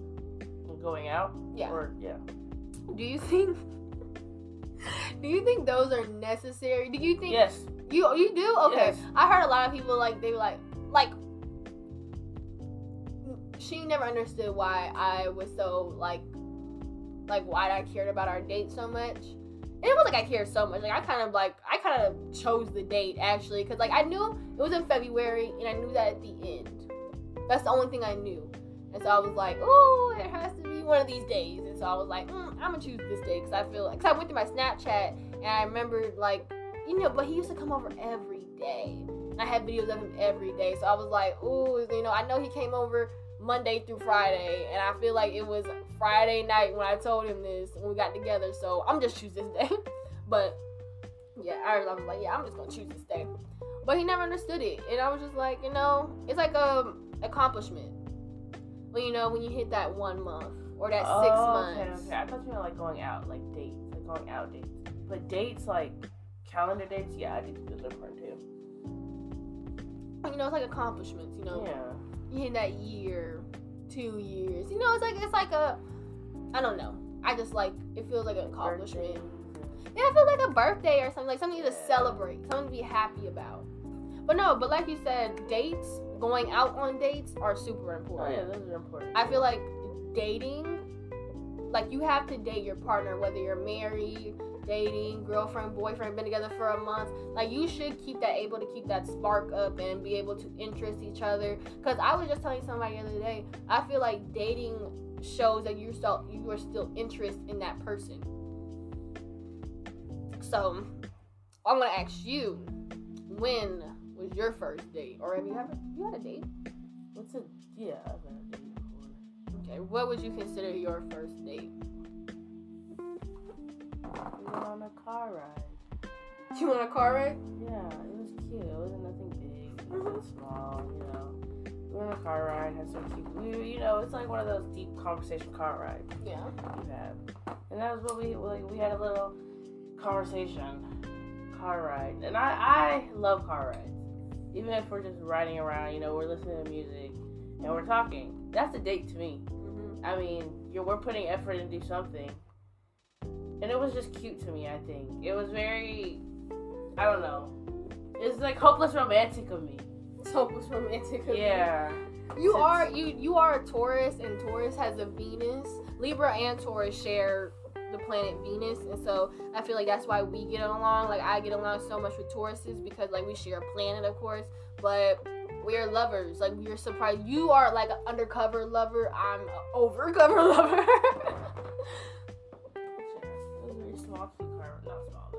Going out, Yeah. or yeah, Do you think? Do you think those are necessary? Do you think yes, you you do? Okay. Yes. I heard a lot of people like they were like like she never understood why I was so like like why I cared about our date so much. And it wasn't like I cared so much. Like I kind of like I kind of chose the date actually because like I knew it was in February and I knew that at the end. That's the only thing I knew. And so I was like, oh, it has to be one of these days. So I was like, mm, I'm gonna choose this day because I feel like, cause I went through my Snapchat and I remembered like, you know, but he used to come over every day. I had videos of him every day. So I was like, ooh, you know, I know he came over Monday through Friday, and I feel like it was Friday night when I told him this when we got together. So I'm just choose this day. but yeah, I was like, yeah, I'm just gonna choose this day. But he never understood it, and I was just like, you know, it's like a accomplishment. When you know when you hit that one month or that oh, six oh, okay, months. okay. I thought you meant like going out, like dates, like going out dates. But dates, like calendar dates, yeah, I think those are important too. You know, it's like accomplishments. You know, Yeah. you hit that year, two years. You know, it's like it's like a, I don't know. I just like it feels like an accomplishment. Yeah, I feel like a birthday or something, like something to Yeah. celebrate, something to be happy about. But no, but like you said, dates, going out on dates are super important. Oh yeah, those are important. I feel like dating, like you have to date your partner, whether you're married, dating, girlfriend, boyfriend, been together for a month. Like you should keep that able to keep that spark up and be able to interest each other. Cause I was just telling somebody the other day, I feel like dating shows that you're still you are still interested in that person. So I'm gonna ask you, when was your first date, or have you ever you had a date? What's a yeah? I've had a date. Okay, what would you consider your first date? We went on a car ride. You want a car ride? Yeah, it was cute. It wasn't nothing big, mm-hmm. nothing small. You know, we went on a car ride. Had some cute. We, you know, it's like one of those deep conversation car rides Yeah. you have, and that was what we like. We had a little conversation car ride, and I I love car rides. Even if we're just riding around, you know, we're listening to music and we're talking. That's a date to me. I mean, you're we're putting effort into something, and it was just cute to me. I think it was very, I don't know, it's like hopeless romantic of me. It's hopeless romantic. of you. Yeah, You Since- are you you are a Taurus, and Taurus has a Venus. Libra and Taurus share the planet Venus, and so I feel like that's why we get along. Like I get along so much with Tauruses because like we share a planet, of course, but we are lovers. Like we are surprised. You are like an undercover lover. I'm an overcover lover. It was a very small, cute car. Not small.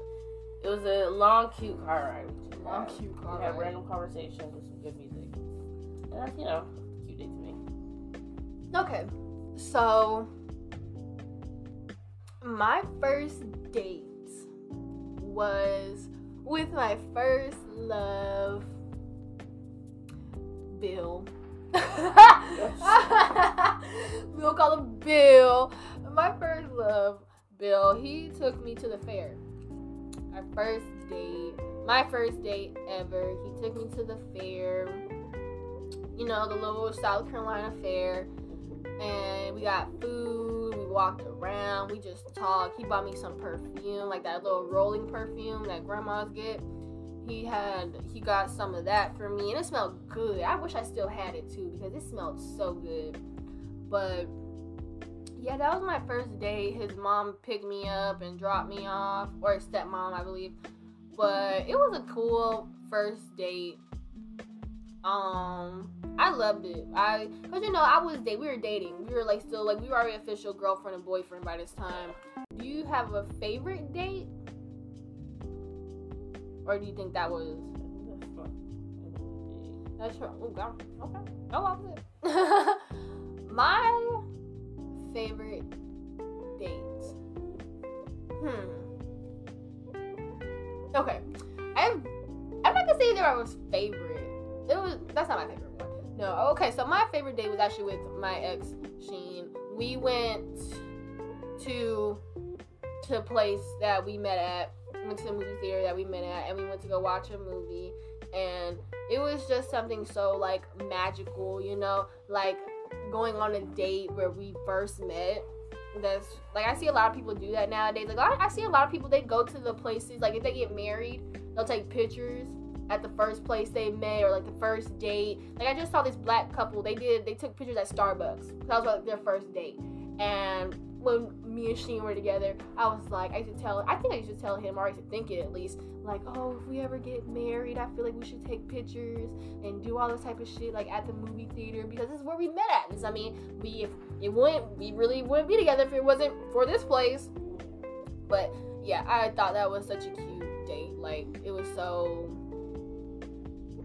But it was a long, cute car ride. Long, cute car We had ride. random conversations with some good music. And that's, you know, cute day to me. Okay, so my first date was with my first love, Bill. we'll call him Bill. My first love, Bill. He took me to the fair. Our first date, my first date ever. He took me to the fair. You know, the little South Carolina fair and we got food. We walked around. We just talked. He bought me some perfume, like that little rolling perfume that grandmas get. He had he got some of that for me, and it smelled good. I wish I still had it too because it smelled so good. But yeah, that was my first date. His mom picked me up and dropped me off, or stepmom, I believe. But it was a cool first date. Um, I loved it. I, cause you know, I was date. We were dating. We were like still like we were already official girlfriend and boyfriend by this time. Do you have a favorite date, or do you think that was? That's right. Oh, God. Okay. Oh, I was it. My favorite date. Hmm. Okay. I'm. I'm not gonna say that I was favorite. It was. That's not my favorite one. No. Okay. So my favorite date was actually with my ex Sheen. We went to to a place that we met at. We went to the movie theater that we met at, and we went to go watch a movie. And it was just something so like magical, you know, like going on a date where we first met. That's like I see a lot of people do that nowadays. Like I, I see a lot of people they go to the places like if they get married, they'll take pictures at the first place they met or like the first date. Like I just saw this black couple. They did they took pictures at Starbucks. That was like their first date. And when me and Sheen were together, I was like, I used to tell, I think I used to tell him, or I used to think it at least, like, oh, if we ever get married, I feel like we should take pictures and do all this type of shit, like at the movie theater, because this is where we met at. I mean, we if it wouldn't, we really wouldn't be together if it wasn't for this place. But yeah, I thought that was such a cute date. Like it was so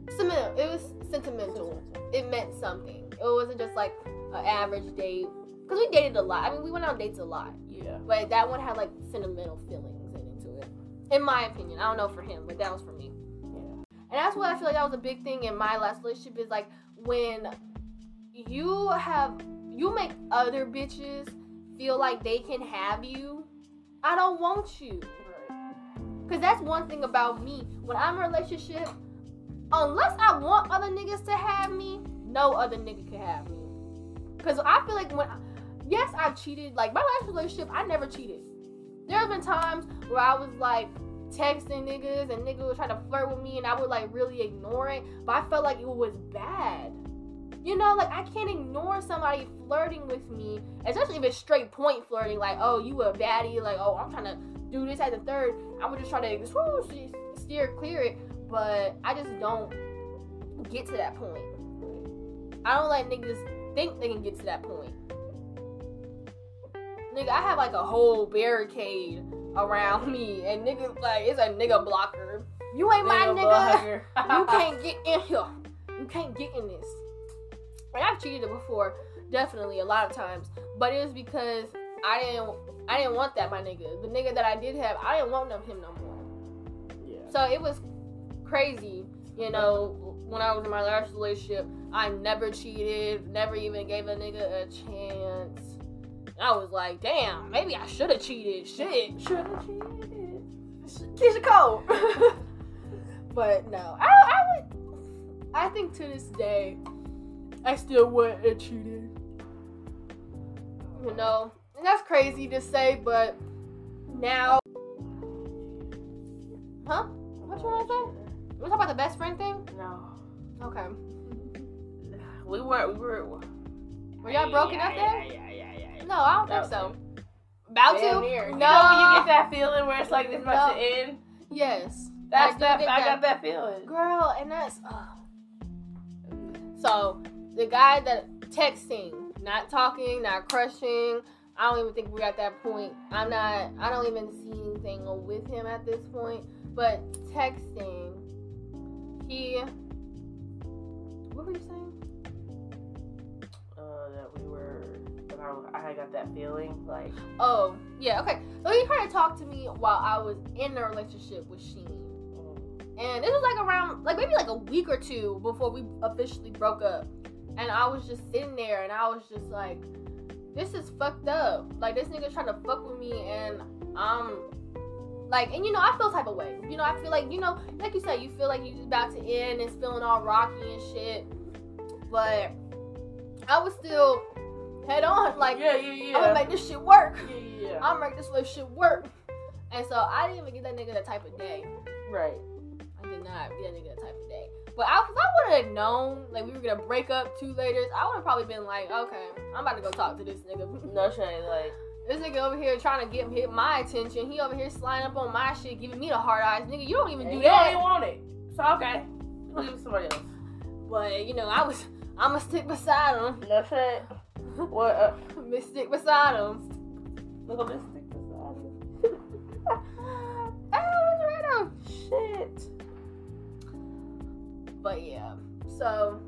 sentimental. It was sentimental. It meant something. It wasn't just like an average date. Cause we dated a lot. I mean, we went on dates a lot. Yeah. But that one had like sentimental feelings into it. In my opinion. I don't know for him, but that was for me. Yeah. And that's what I feel like that was a big thing in my last relationship is like when you have you make other bitches feel like they can have you. I don't want you. Cause that's one thing about me. When I'm in a relationship, unless I want other niggas to have me, no other nigga can have me. Cause I feel like when yes, I've cheated. Like my last relationship, I never cheated. There have been times where I was like texting niggas and niggas would try to flirt with me and I would like really ignore it. But I felt like it was bad. You know, like I can't ignore somebody flirting with me, especially if it's straight point flirting, like, oh, you a baddie, like, oh, I'm trying to do this at the third. I would just try to swoosh, steer clear it, but I just don't get to that point. I don't let niggas think they can get to that point. Nigga, I have like a whole barricade around me, and niggas like it's a nigga blocker. You ain't my nigga. you can't get in here. You can't get in this. And I've cheated before, definitely a lot of times, but it was because I didn't I didn't want that my nigga. The nigga that I did have, I didn't want him no more. Yeah. So it was crazy, you know. When I was in my last relationship, I never cheated, never even gave a nigga a chance. I was like, damn, maybe I should have cheated. Shit. Should have cheated. Keyshia Cole. but no, I, I would. I think to this day, I still would have cheated. You know, and that's crazy to say, but now, huh? What you wanna say? We talk about the best friend thing. No. Okay. We were. We were. Were y'all broken up yeah, yeah, yeah, yeah. No, I don't think so. was About Damn to? near. You No. know you get that feeling where it's like this about No. to end. Yes. That's I that. I that. got that feeling. Girl, and that's. Uh, So the guy that texting, not talking, not crushing. I don't even think we're at that point. I'm not. I don't even see anything with him at this point. But texting, he. What were you saying? That I, I got that feeling like. Oh yeah, okay. So he tried to talk to me while I was in a relationship with Sheen. Mm-hmm. And this was like around, like maybe like a week or two before we officially broke up. And I was just sitting there and I was just like, this is fucked up. Like this nigga trying to fuck with me and I'm like, and you know, I feel type of way. You know, I feel like, you know, like you said, you feel like you just about to end and it's feeling all rocky and shit. But I was still head on. Like, yeah, yeah, yeah. I'm gonna make this shit work. Yeah, yeah, yeah. I'm gonna make this little shit work. And so I didn't even get that nigga that type of day. right. I did not get that nigga that type of day. But I, if I would have known, like we were gonna break up two later, I would have probably been like, okay, I'm about to go talk to this nigga. No shade, like this nigga over here trying to get my attention. He over here sliding up on my shit, giving me the hard eyes. Nigga, you don't even do you that. don't even want it. So okay, leave it somebody else. But you know, I was, I'ma stick beside him. No shade. What? Uh, beside him. look at stick beside Oh, right on. Shit. But yeah, so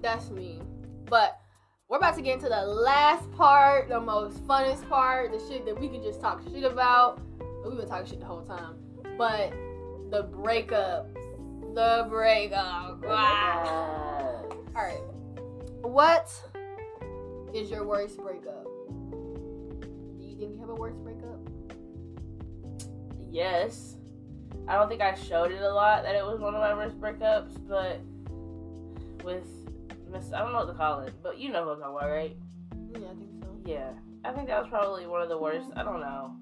that's me. But we're about to get into the last part, the most funnest part, the shit that we can just talk shit about. We've been talking shit the whole time. But the breakup. The breakup. Ah. Alright. What is your worst breakup? Do you think you have a worst breakup? Yes. I don't think I showed it a lot that it was one of my worst breakups, but with Miss, I don't know what to call it, but you know who I'm talking about, right? Yeah, I think so. Yeah, I think that was probably one of the worst. I don't know.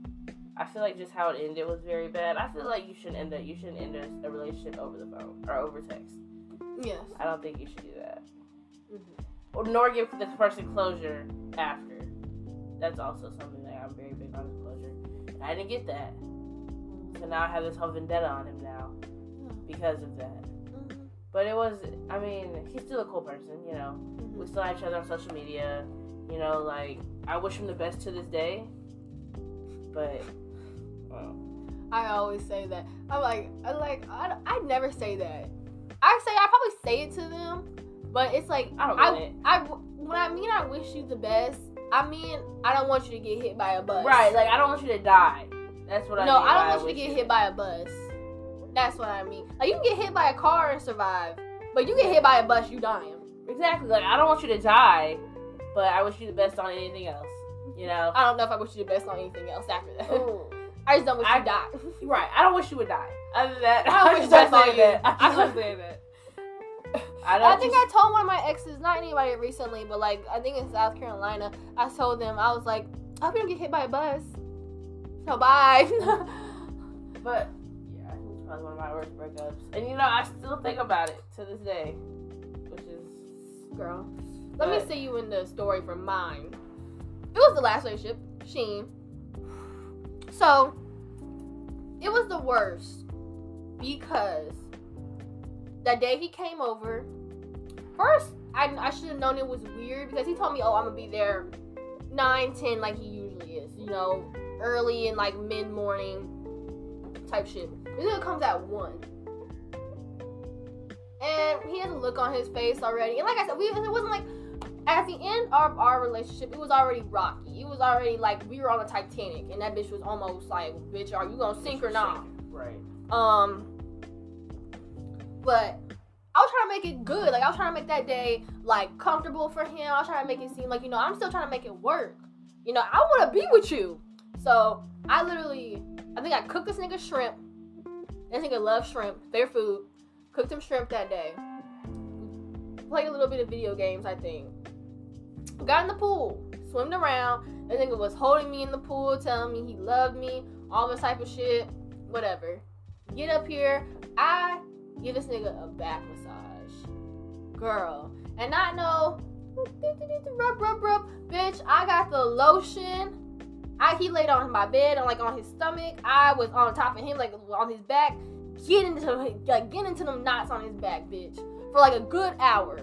I feel like just how it ended was very bad. I feel like you shouldn't end it. You shouldn't end a, a relationship over the phone or over text. Yes. I don't think you should do that. Mhm. Or nor give the person closure after. That's also something that I'm very big on is closure. And I didn't get that. So now I have this whole vendetta on him now because of that. Mhm. But it was, I mean, he's still a cool person, you know. We still have each other on social media. You know, like, I wish him the best to this day. But, well, I always say that. I'm like, I like, I, I never say that. I say I probably say it to them, but it's like I don't I, it. I, when I mean I wish you the best, I mean I don't want you to get hit by a bus. Right, like, I don't want you to die. That's what I no, mean. I don't want you to get hit by a bus. That's what I mean. Like you can get hit by a car and survive, but you get hit by a bus, you dying. Exactly. Like, I don't want you to die, but I wish you the best on anything else. You know? I don't know if I wish you the best on anything else after that. Ooh. I just don't wish I- you die. right. I don't wish you would die. Other than that, I don't wish that on you. I I just say that. I, I think just- I told one of my exes, not anybody recently, but like I think in South Carolina, I told them I was like, I hope you don't get hit by a bus. So bye. But yeah, it was probably one of my worst breakups. And you know, I still think about it to this day, which is Girl, let me see you in the story from mine. It was the last relationship, Sheen. So it was the worst because that day he came over. First, I, I should have known it was weird because he told me, "Oh, I'm gonna be there 9, 10 like he usually is. You know, early and like mid morning type shit." This nigga comes at one. And he has a look on his face already. And like I said, we it wasn't like at the end of our relationship, it was already rocky. It was already like we were on the Titanic, and that bitch was almost like, "Bitch, are you gonna sink or not?" Right. Um, but I was trying to make it good. Like I was trying to make that day like comfortable for him. I was trying to make it seem like you know I'm still trying to make it work. You know I want to be with you. So I literally, I think I cooked this nigga shrimp. This nigga loves shrimp, their food. Cooked him shrimp that day. Played a little bit of video games, I think. Got in the pool, swimmed around. This nigga was holding me in the pool, telling me he loved me, all this type of shit, whatever. Get up here, I give this nigga a back massage, girl, and I know, rub, rub, rub, bitch. I got the lotion. I he laid on my bed, on like on his stomach. I was on top of him, like on his back, getting into like into them knots on his back, bitch, for like a good hour.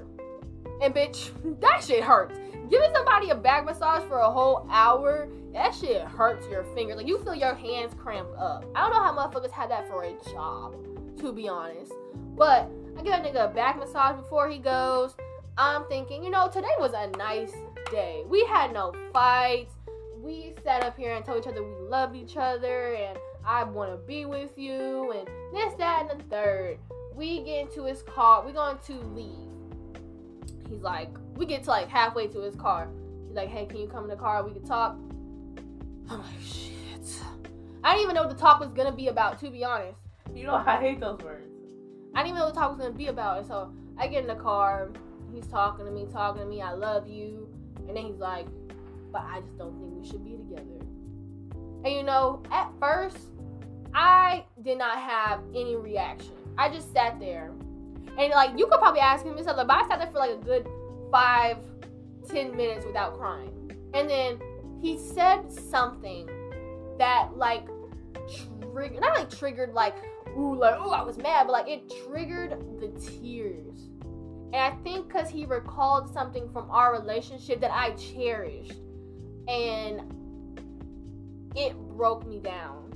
And bitch, that shit hurts. Giving somebody a back massage for a whole hour, that shit hurts your fingers. Like you feel your hands cramp up. I don't know how motherfuckers have that for a job, to be honest. But I give that nigga a back massage before he goes. I'm thinking, you know, today was a nice day. We had no fights. We sat up here and told each other we love each other and I want to be with you and this, that, and the third. We get into his car. We're going to leave. He's like, we get to like halfway to his car. He's like, hey, can you come in the car? We can talk. I'm like, shit. I didn't even know what the talk was gonna be about, to be honest. You know, I hate those words. I didn't even know what the talk was gonna be about. And so I get in the car. He's talking to me, talking to me. I love you. And then he's like, but I just don't think we should be together. And you know, at first, I did not have any reaction. I just sat there. And like you could probably ask him this other, but I sat there for like a good five, ten minutes without crying. And then he said something that like triggered not like triggered like ooh like ooh I was mad, but like it triggered the tears. And I think because he recalled something from our relationship that I cherished. And it broke me down.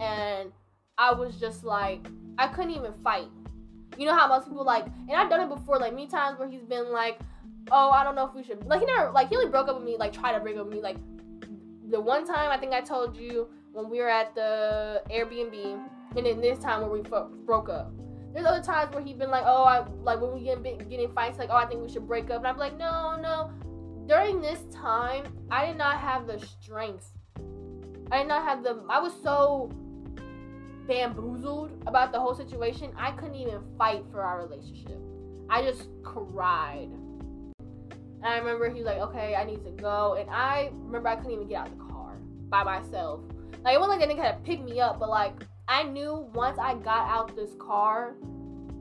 And I was just like, I couldn't even fight. You know how most people like, and I've done it before, like many times where he's been like, oh, I don't know if we should. Like he never, like he only broke up with me, like try to break up with me. Like the one time I think I told you when we were at the Airbnb, and in this time where we broke up. There's other times where he's been like, oh, I like when we get getting fights, like, oh, I think we should break up, and I'm like, no, no. During this time, I did not have the strength. I did not have the. I was so bamboozled about the whole situation. I couldn't even fight for our relationship. I just cried. And I remember he was like, okay, I need to go. And I remember I couldn't even get out of the car by myself. Like, it wasn't like they didn't kind of pick me up, but like, I knew once I got out this car,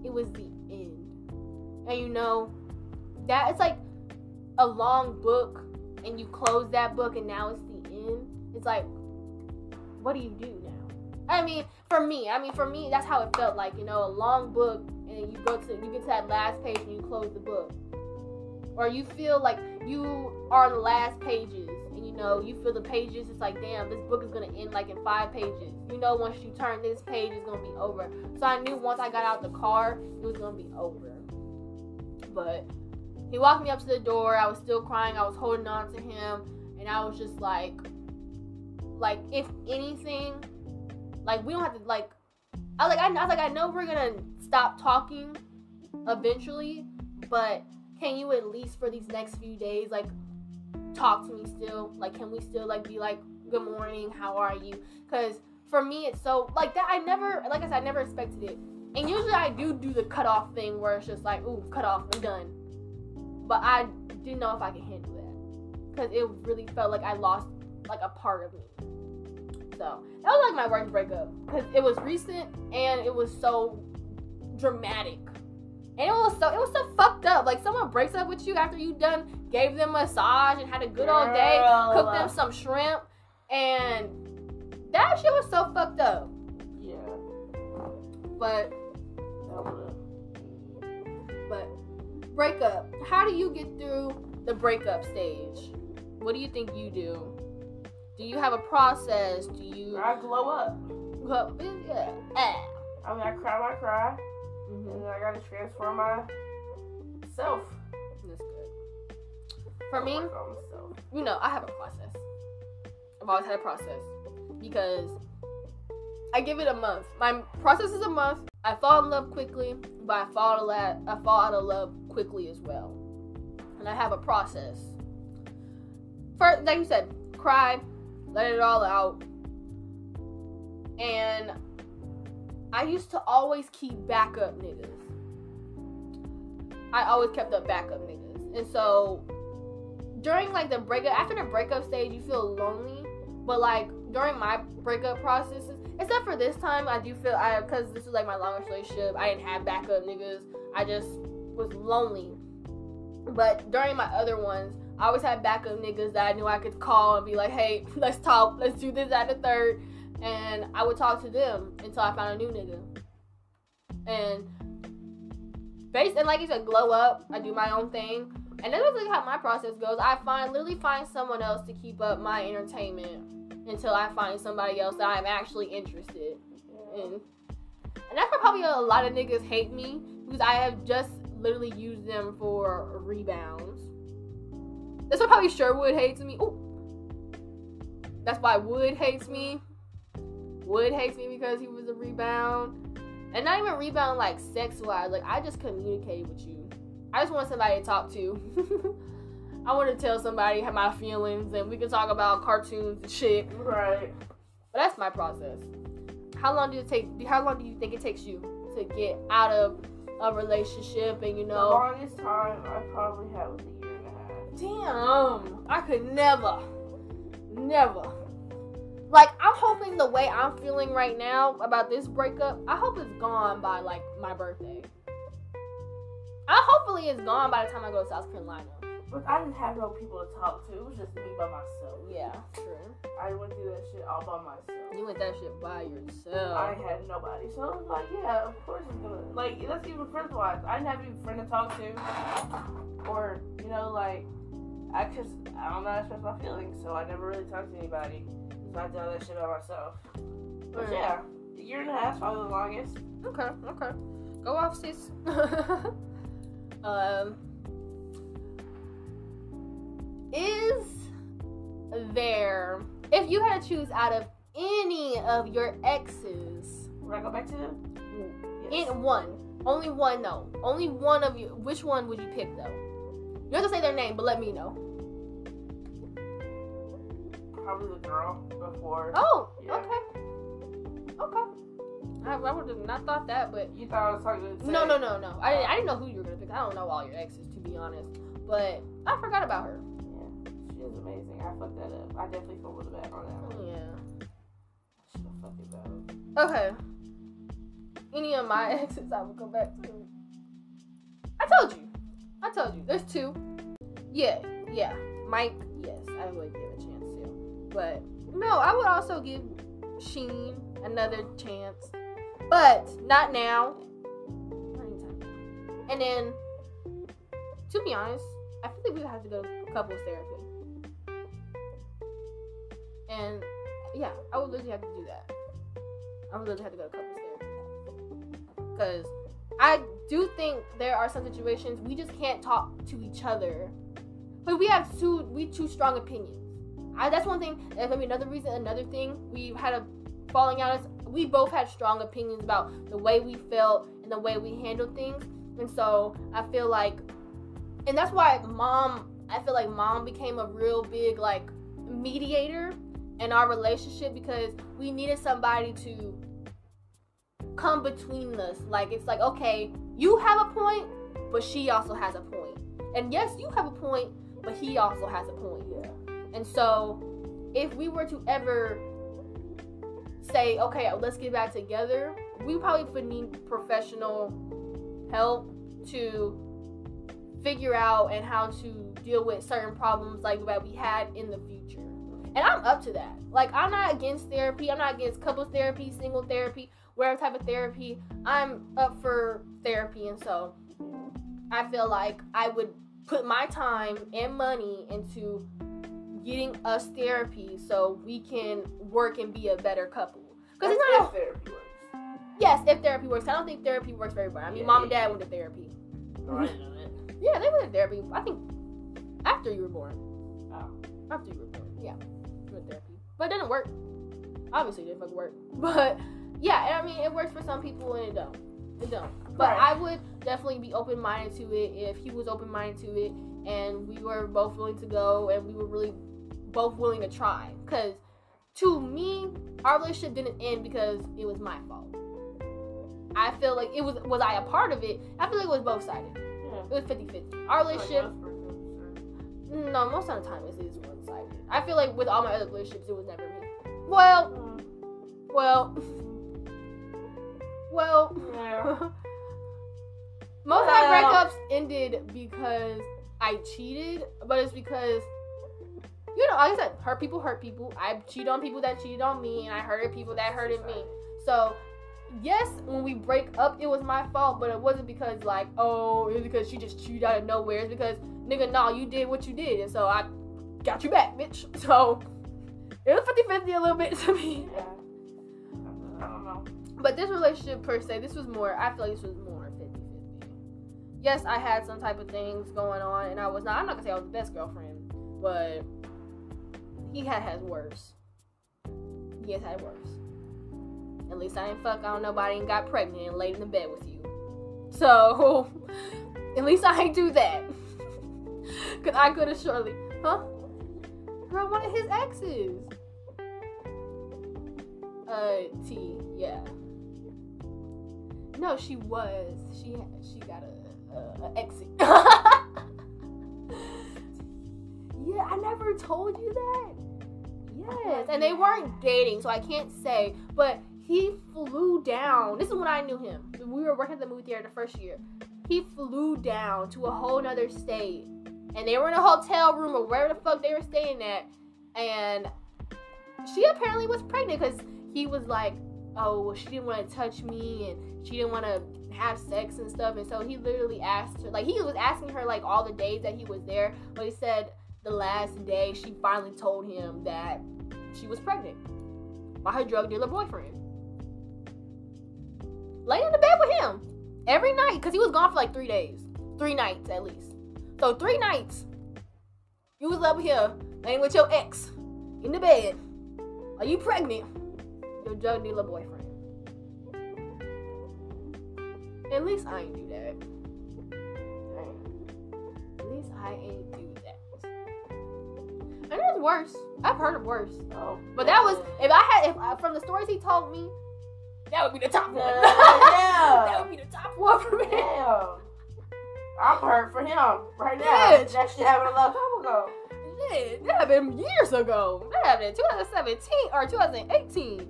it was the end. And you know, that it's like a long book and you close that book and now it's the end. It's like, what do you do now? I mean, for me, I mean, for me, that's how it felt like, you know, a long book and you go to, you get to that last page and you close the book. Or you feel like you are on the last pages know, you feel the pages, it's like, damn, this book is gonna end like in five pages. You know, once you turn this page, it's gonna be over. So I knew once I got out the car, it was gonna be over. But he walked me up to the door. I was still crying. I was holding on to him, and I was just like, like if anything, like we don't have to like. I like I, I was like I know we're gonna stop talking eventually, but can you at least for these next few days like talk to me still? Like, can we still like be like, good morning, how are you? Because for me, it's so like that. I never, like I said, I never expected it. And usually I do do the cut off thing where it's just like, ooh, cut off, I'm done. But I didn't know if I could handle that because it really felt like I lost like a part of me. So that was like my worst breakup because it was recent and it was so dramatic. And it was so it was so fucked up. Like someone breaks up with you after you've done gave them a massage and had a good old day, cooked them some shrimp, and that shit was so fucked up. Yeah. But but breakup. How do you get through the breakup stage? What do you think you do? Do you have a process? Do you I glow up. Well, yeah. Ah. I mean I cry my cry. Mm-hmm. And I gotta transform myself. For me, you know, I have a process. I've always had a process because I give it a month. My process is a month. I fall in love quickly, but I fall out of, I fall out of love quickly as well. And I have a process. First, like you said, cry, let it all out. And I used to always keep backup niggas. I always kept up backup niggas. And so during like the breakup after the breakup stage you feel lonely. But like during my breakup processes, except for this time, I do feel I because this is like my longest relationship. I didn't have backup niggas. I just was lonely. But during my other ones, I always had backup niggas that I knew I could call and be like, hey, let's talk, let's do this at the third and I would talk to them until I found a new nigga. And based and like you said, glow up. I do my own thing, and that's really how my process goes. I find literally find someone else to keep up my entertainment until I find somebody else that I'm actually interested in. And that's why probably a lot of niggas hate me because I have just literally used them for rebounds. That's why probably Sherwood hates me. Ooh. That's why Wood hates me. Wood hates me because he was a rebound. And not even rebound like sex wise. Like I just communicated with you. I just want somebody to talk to. I want to tell somebody my feelings and we can talk about cartoons and shit. Right. But that's my process. How long did it take? How long do you think it takes you to get out of a relationship and you The know? longest time I probably had was a year and a half. Damn, I could never, never. Like I'm hoping the way I'm feeling right now about this breakup, I hope it's gone by like my birthday. I hopefully it's gone by the time I go to South Carolina. But I didn't have no people to talk to. It was just me by myself. Yeah, true. I went through that shit all by myself. You went that shit by yourself. I had nobody. So I was like, yeah, of course it's gonna like that's even friends wise. I didn't have any friend to talk to. Or, you know, like I cause I don't know how to express my feelings, so I never really talked to anybody. So I did all that shit by myself. But Right. yeah, a year and a half probably the longest. Okay, okay. Go off, sis. um, is there, if you had to choose out of any of your exes, Would I go back to them? in one, only one, no, only one of you, which one would you pick though? You have to say their name, but let me know. Probably the girl before. Oh, Yeah. okay, okay. I, I would have not thought that, but You thought I was talking to No, no, no, no. I didn't, I didn't know who you were. I don't know all your exes, to be honest. But I forgot about her. Yeah, she is amazing. I fucked that up. I definitely fumbled the bag on that one. Yeah. Should have fucked it. Okay. Any of my exes, I would go back to. I told you. I told you. There's two. Yeah, yeah. Mike, yes, I would give a chance to. But no, I would also give Sheen another chance. But not now. And then, to be honest, I feel like we have to go to couples therapy. And yeah, I would literally have to do that. I would literally have to go to couples therapy. Because I do think there are some situations we just can't talk to each other. But we have two we two strong opinions. I, that's one thing. That's maybe another reason. Another thing we had a falling out is we both had strong opinions about the way we felt and the way we handled things. And so I feel like, and that's why mom. I feel like mom became a real big like mediator in our relationship because we needed somebody to come between us. Like it's like, okay, you have a point, but she also has a. And yes, you have a point, but he also has a point. Yeah. And so if we were to ever say, okay, let's get back together, we probably would need professional help to figure out and how to deal with certain problems like that we had in the future. And I'm up to that. Like I'm not against therapy. I'm not against couples therapy, single therapy, whatever type of therapy. I'm up for therapy and so I feel like I would put my time and money into getting us therapy so we can work and be a better couple. Because it's not a, If therapy works. yes, if therapy works. I don't think therapy works for everybody. I mean, Yeah, mom and dad went to therapy. No, I didn't know that. Yeah, they went to therapy. I think after you were born. Oh. After you were born. Yeah. You went to therapy. But it didn't work. Obviously it didn't fucking work. But yeah, I mean it works for some people and it don't. It don't. But Right. I would definitely be open minded to it if he was open minded to it and we were both willing to go and we were really both willing to try. Cause to me, our relationship didn't end because it was my fault. I feel like it was was I a part of it? I feel like it was both sided. Yeah. It was 50-50. Our relationship Like, most persons, no, most of the time it is one sided. I feel like with all my other relationships, it was never me. Well. Well, well. Yeah. most of my breakups ended because I cheated, but it's because, you know, like I said, hurt people hurt people. I cheated on people that cheated on me, and I hurted people that hurted me. So, yes, when we break up, it was my fault, but it wasn't because like, oh, it was because she just chewed out of nowhere. It's because nigga, nah, you did what you did, and so I got you back, bitch. So it was 50-50 a little bit to me. Yeah. I don't know. But this relationship per se, this was more. I feel like this was more 50-50. Yes, I had some type of things going on, and I was not. I'm not gonna say I was the best girlfriend, but he had had worse. He has had worse. At least I didn't fuck on nobody and got pregnant and laid in the bed with you. So at least I ain't do that. Cause I could have surely, huh? Girl, one of his exes. Uh, T, yeah. No, she was. She she got a, a, a exit. yeah, I never told you that. Yes, and they weren't dating, so I can't say. But he flew down. This is when I knew him. We were working at the movie theater the first year. He flew down to a whole nother state, and they were in a hotel room or wherever the fuck they were staying at, and she apparently was pregnant because he was like, oh, she didn't want to touch me and she didn't want to have sex and stuff. And so he literally asked her, like, he was asking her, like, all the days that he was there. But he said the last day she finally told him that she was pregnant by her drug dealer boyfriend. Lay in the bed with him every night because he was gone for like three days, three nights at least. So, three nights you was up here laying with your ex in the bed. Are you pregnant? Your drug dealer boyfriend. At least I ain't do that. At least I ain't do that. And there's worse. I've heard of worse. Oh, But that was if I had if I, from the stories he told me, that would be the top one. Yeah. that would be the top one for me. Damn. I'm hurt for him right now. Bitch. That shit happened a long time ago. Shit, that happened years ago. That happened in 2017 or 2018.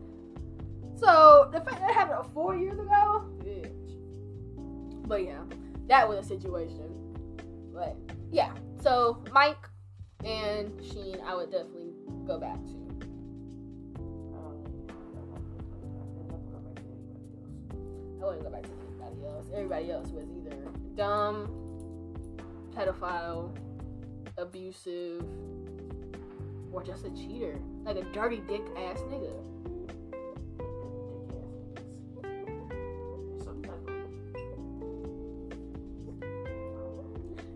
So the fact that it happened four years ago, bitch. But yeah, that was a situation. But yeah, so Mike and Sheen, I would definitely go back to. I wouldn't go back to anybody else. Everybody else was either dumb, pedophile, abusive, or just a cheater. Like a dirty dick ass nigga.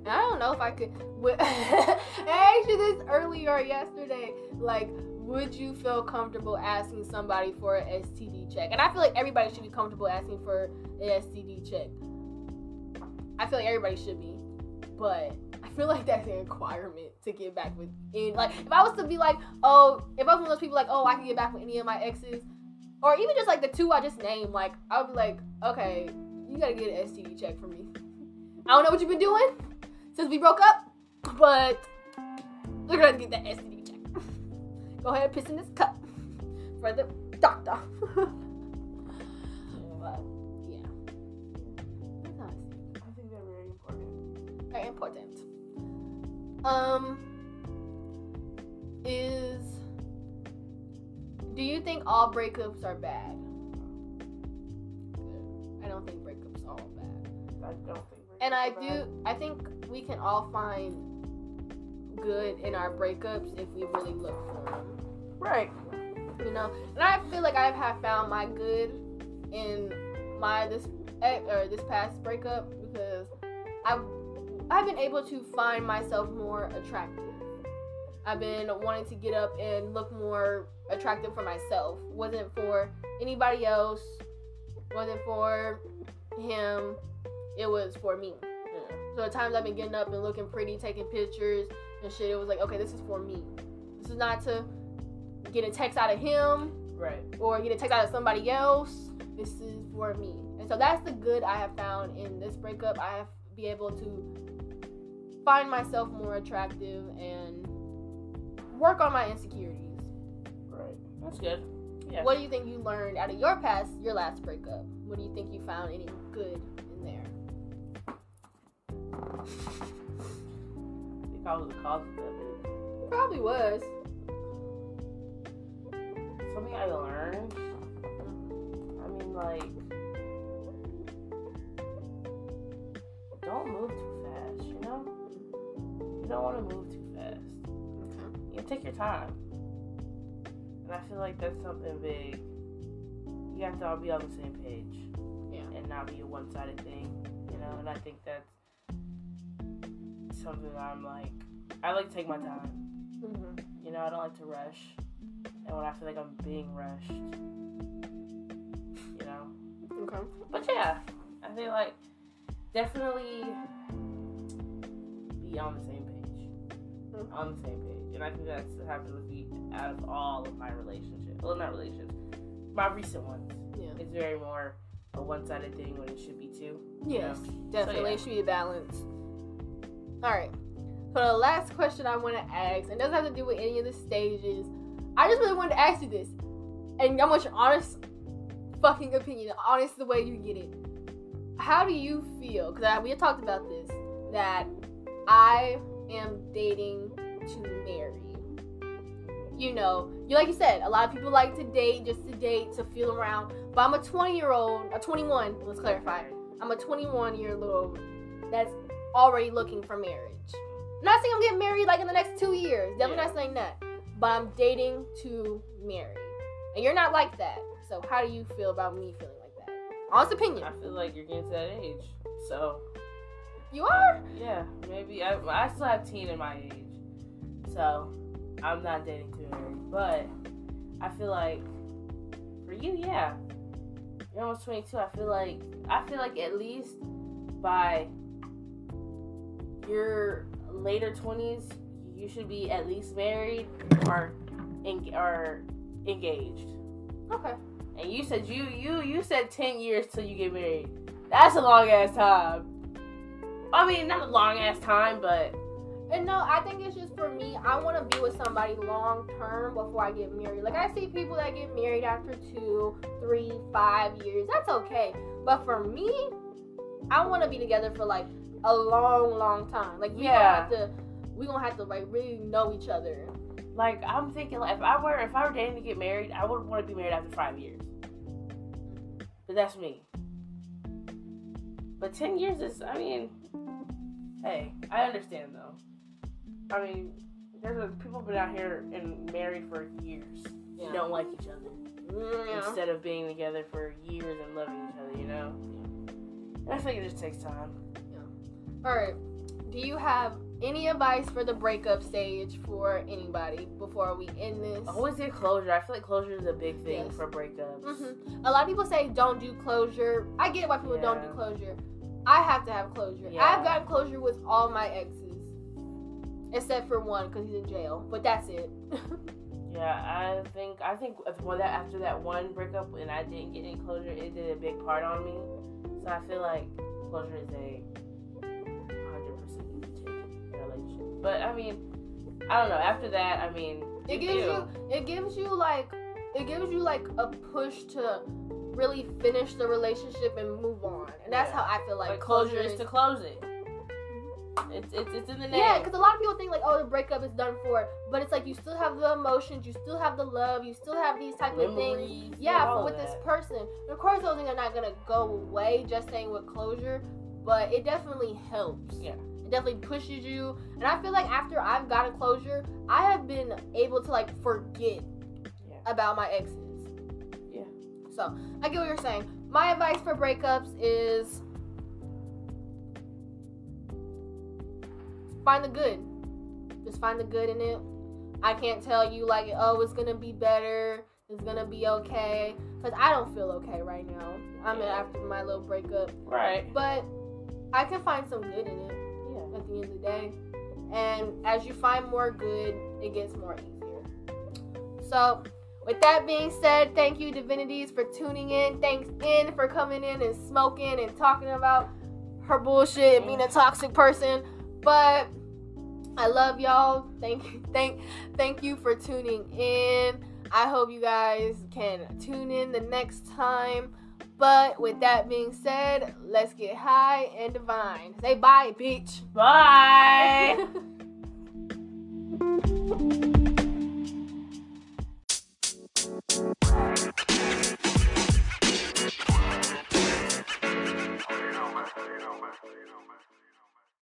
And I don't know if I could. I asked you this earlier yesterday. Like, would you feel comfortable asking somebody for an STD check? And I feel like everybody should be comfortable asking for an STD check. I feel like everybody should be, but I feel like that's an requirement to get back with. And like, if I was to be like, oh, if I was one of those people like, oh, I can get back with any of my exes, or even just like the two I just named, like, I would be like, okay, you gotta get an STD check for me. I don't know what you've been doing since we broke up, but you're gonna get that STD. Go ahead and piss in this cup for the doctor. but yeah, that's how I see it. I think they're very important. Very important. Um, is do you think all breakups are bad? I don't think breakups are all bad. I don't think. And I do. I think we can all find good in our breakups if we really look for them. Right. You know, and I feel like I have found my good in my this or this past breakup because I I've been able to find myself more attractive. I've been wanting to get up and look more attractive for myself. Wasn't for anybody else. Wasn't for him. It was for me. So the times I've been getting up and looking pretty, taking pictures and shit, it was like, okay, this is for me. This is not to get a text out of him Right. or get a text out of somebody else. This is for me. And so that's the good I have found in this breakup. I have be able to find myself more attractive and work on my insecurities. Right. That's good. Yeah. What do you think you learned out of your past, your last breakup? What do you think you found any good in there? I think I was the cause of that. Probably was. Something I learned. I mean, like, don't move too fast. You know, you don't want to move too fast. You take your time, and I feel like that's something big. You have to all be on the same page, Yeah. and not be a one-sided thing. You know, and I think that's something that I'm like. I like to take my time. Mm-hmm. You know, I don't like to rush. And when I feel like I'm being rushed, you know. Okay. But yeah, I feel like definitely be on the same page. Mhm. On the same page. And I think that's happened with me out of all of my relationships. Well, not relationships. My recent ones. Yeah. It's very more a one sided thing when it should be two. you Yes, know? definitely yeah. should be balanced. All right. For the last question I want to ask, and it doesn't have to do with any of the stages. I just really wanted to ask you this, and I want your honest fucking opinion, honest the way you get it. How do you feel? Because we had talked about this that I am dating to marry. You know, you like you said, a lot of people like to date just to date to feel around. But I'm a 20 year old, a 21. Let's clarify. I'm a 21 year old that's already looking for marriage. I'm not saying I'm getting married like in the next two years. Definitely Yeah. not saying that. But I'm dating to marry. And you're not like that. So how do you feel about me feeling like that? Honest opinion. I feel like you're getting to that age. So You are? Yeah, maybe I, I still have teen in my age, so I'm not dating to early. But I feel like for you, yeah, you're almost 22. I feel like I feel like at least by your later 20s, you should be at least married or en- or engaged. Okay. And you said you you you said 10 years till you get married. That's a long ass time. I mean, not a long ass time, but And no, I think it's just for me. I want to be with somebody long term before I get married. Like I see people that get married after two, three, five years. That's okay. But for me, I want to be together for like a long, long time. Like we Yeah. gonna have to, we gonna have to like really know each other. like I'm thinking, like if I were if I were dating to get married, I would want to be married after five years. But that's me. But 10 years is, I mean, hey, I understand though. I mean, there's a, people been out here and married for years. Yeah. Don't like each other. Yeah. instead of being together for years and loving each other, you know? And I think it just takes time. Yeah. All right. Do you have any advice for the breakup stage for anybody before we end this? Always get closure. I feel like closure is a big thing Yes. for breakups. hmm A lot of people say don't do closure. I get why people don't do closure. I have to have closure. Yeah. I've gotten closure with all my exes, except for one because he's in jail. But that's it. Yeah, I think I think well, that after that one breakup and I didn't get any closure, it did a big part on me. So I feel like closure is a But I mean, I don't know. After that, I mean, it gives you. It gives you like. It gives you like a push to really finish the relationship and move on. And that's Yeah. how I feel like, like closure is to close it. It's it's it's in the name. Yeah, because a lot of people think like, oh, the breakup is done for, but it's like you still have the emotions, you still have the love, you still have these type of things. Yeah, all for of with this person. And of course, those things are not gonna go away just saying with closure, but it definitely helps. Yeah. It definitely pushes you, and I feel like after I've gotten closure, I have been able to like forget Yeah. about my exes. Yeah. So I get what you're saying. My advice for breakups is find the good. Just find the good in it. I can't tell you like, oh, it's gonna be better. It's gonna be okay. Cause I don't feel okay right now. I'm Yeah. after my little breakup, Right. but I can find some good in it. The end of the day. And as you find more good, it gets more easier. So, with that being said, thank you, Divinities, for tuning in. Thanks, In, for coming in and smoking and talking about her bullshit and being a toxic person. But I love y'all. Thank thank thank you for tuning in. I hope you guys can tune in the next time. But with that being said, let's get high and divine. Say bye, bitch. Bye. bye.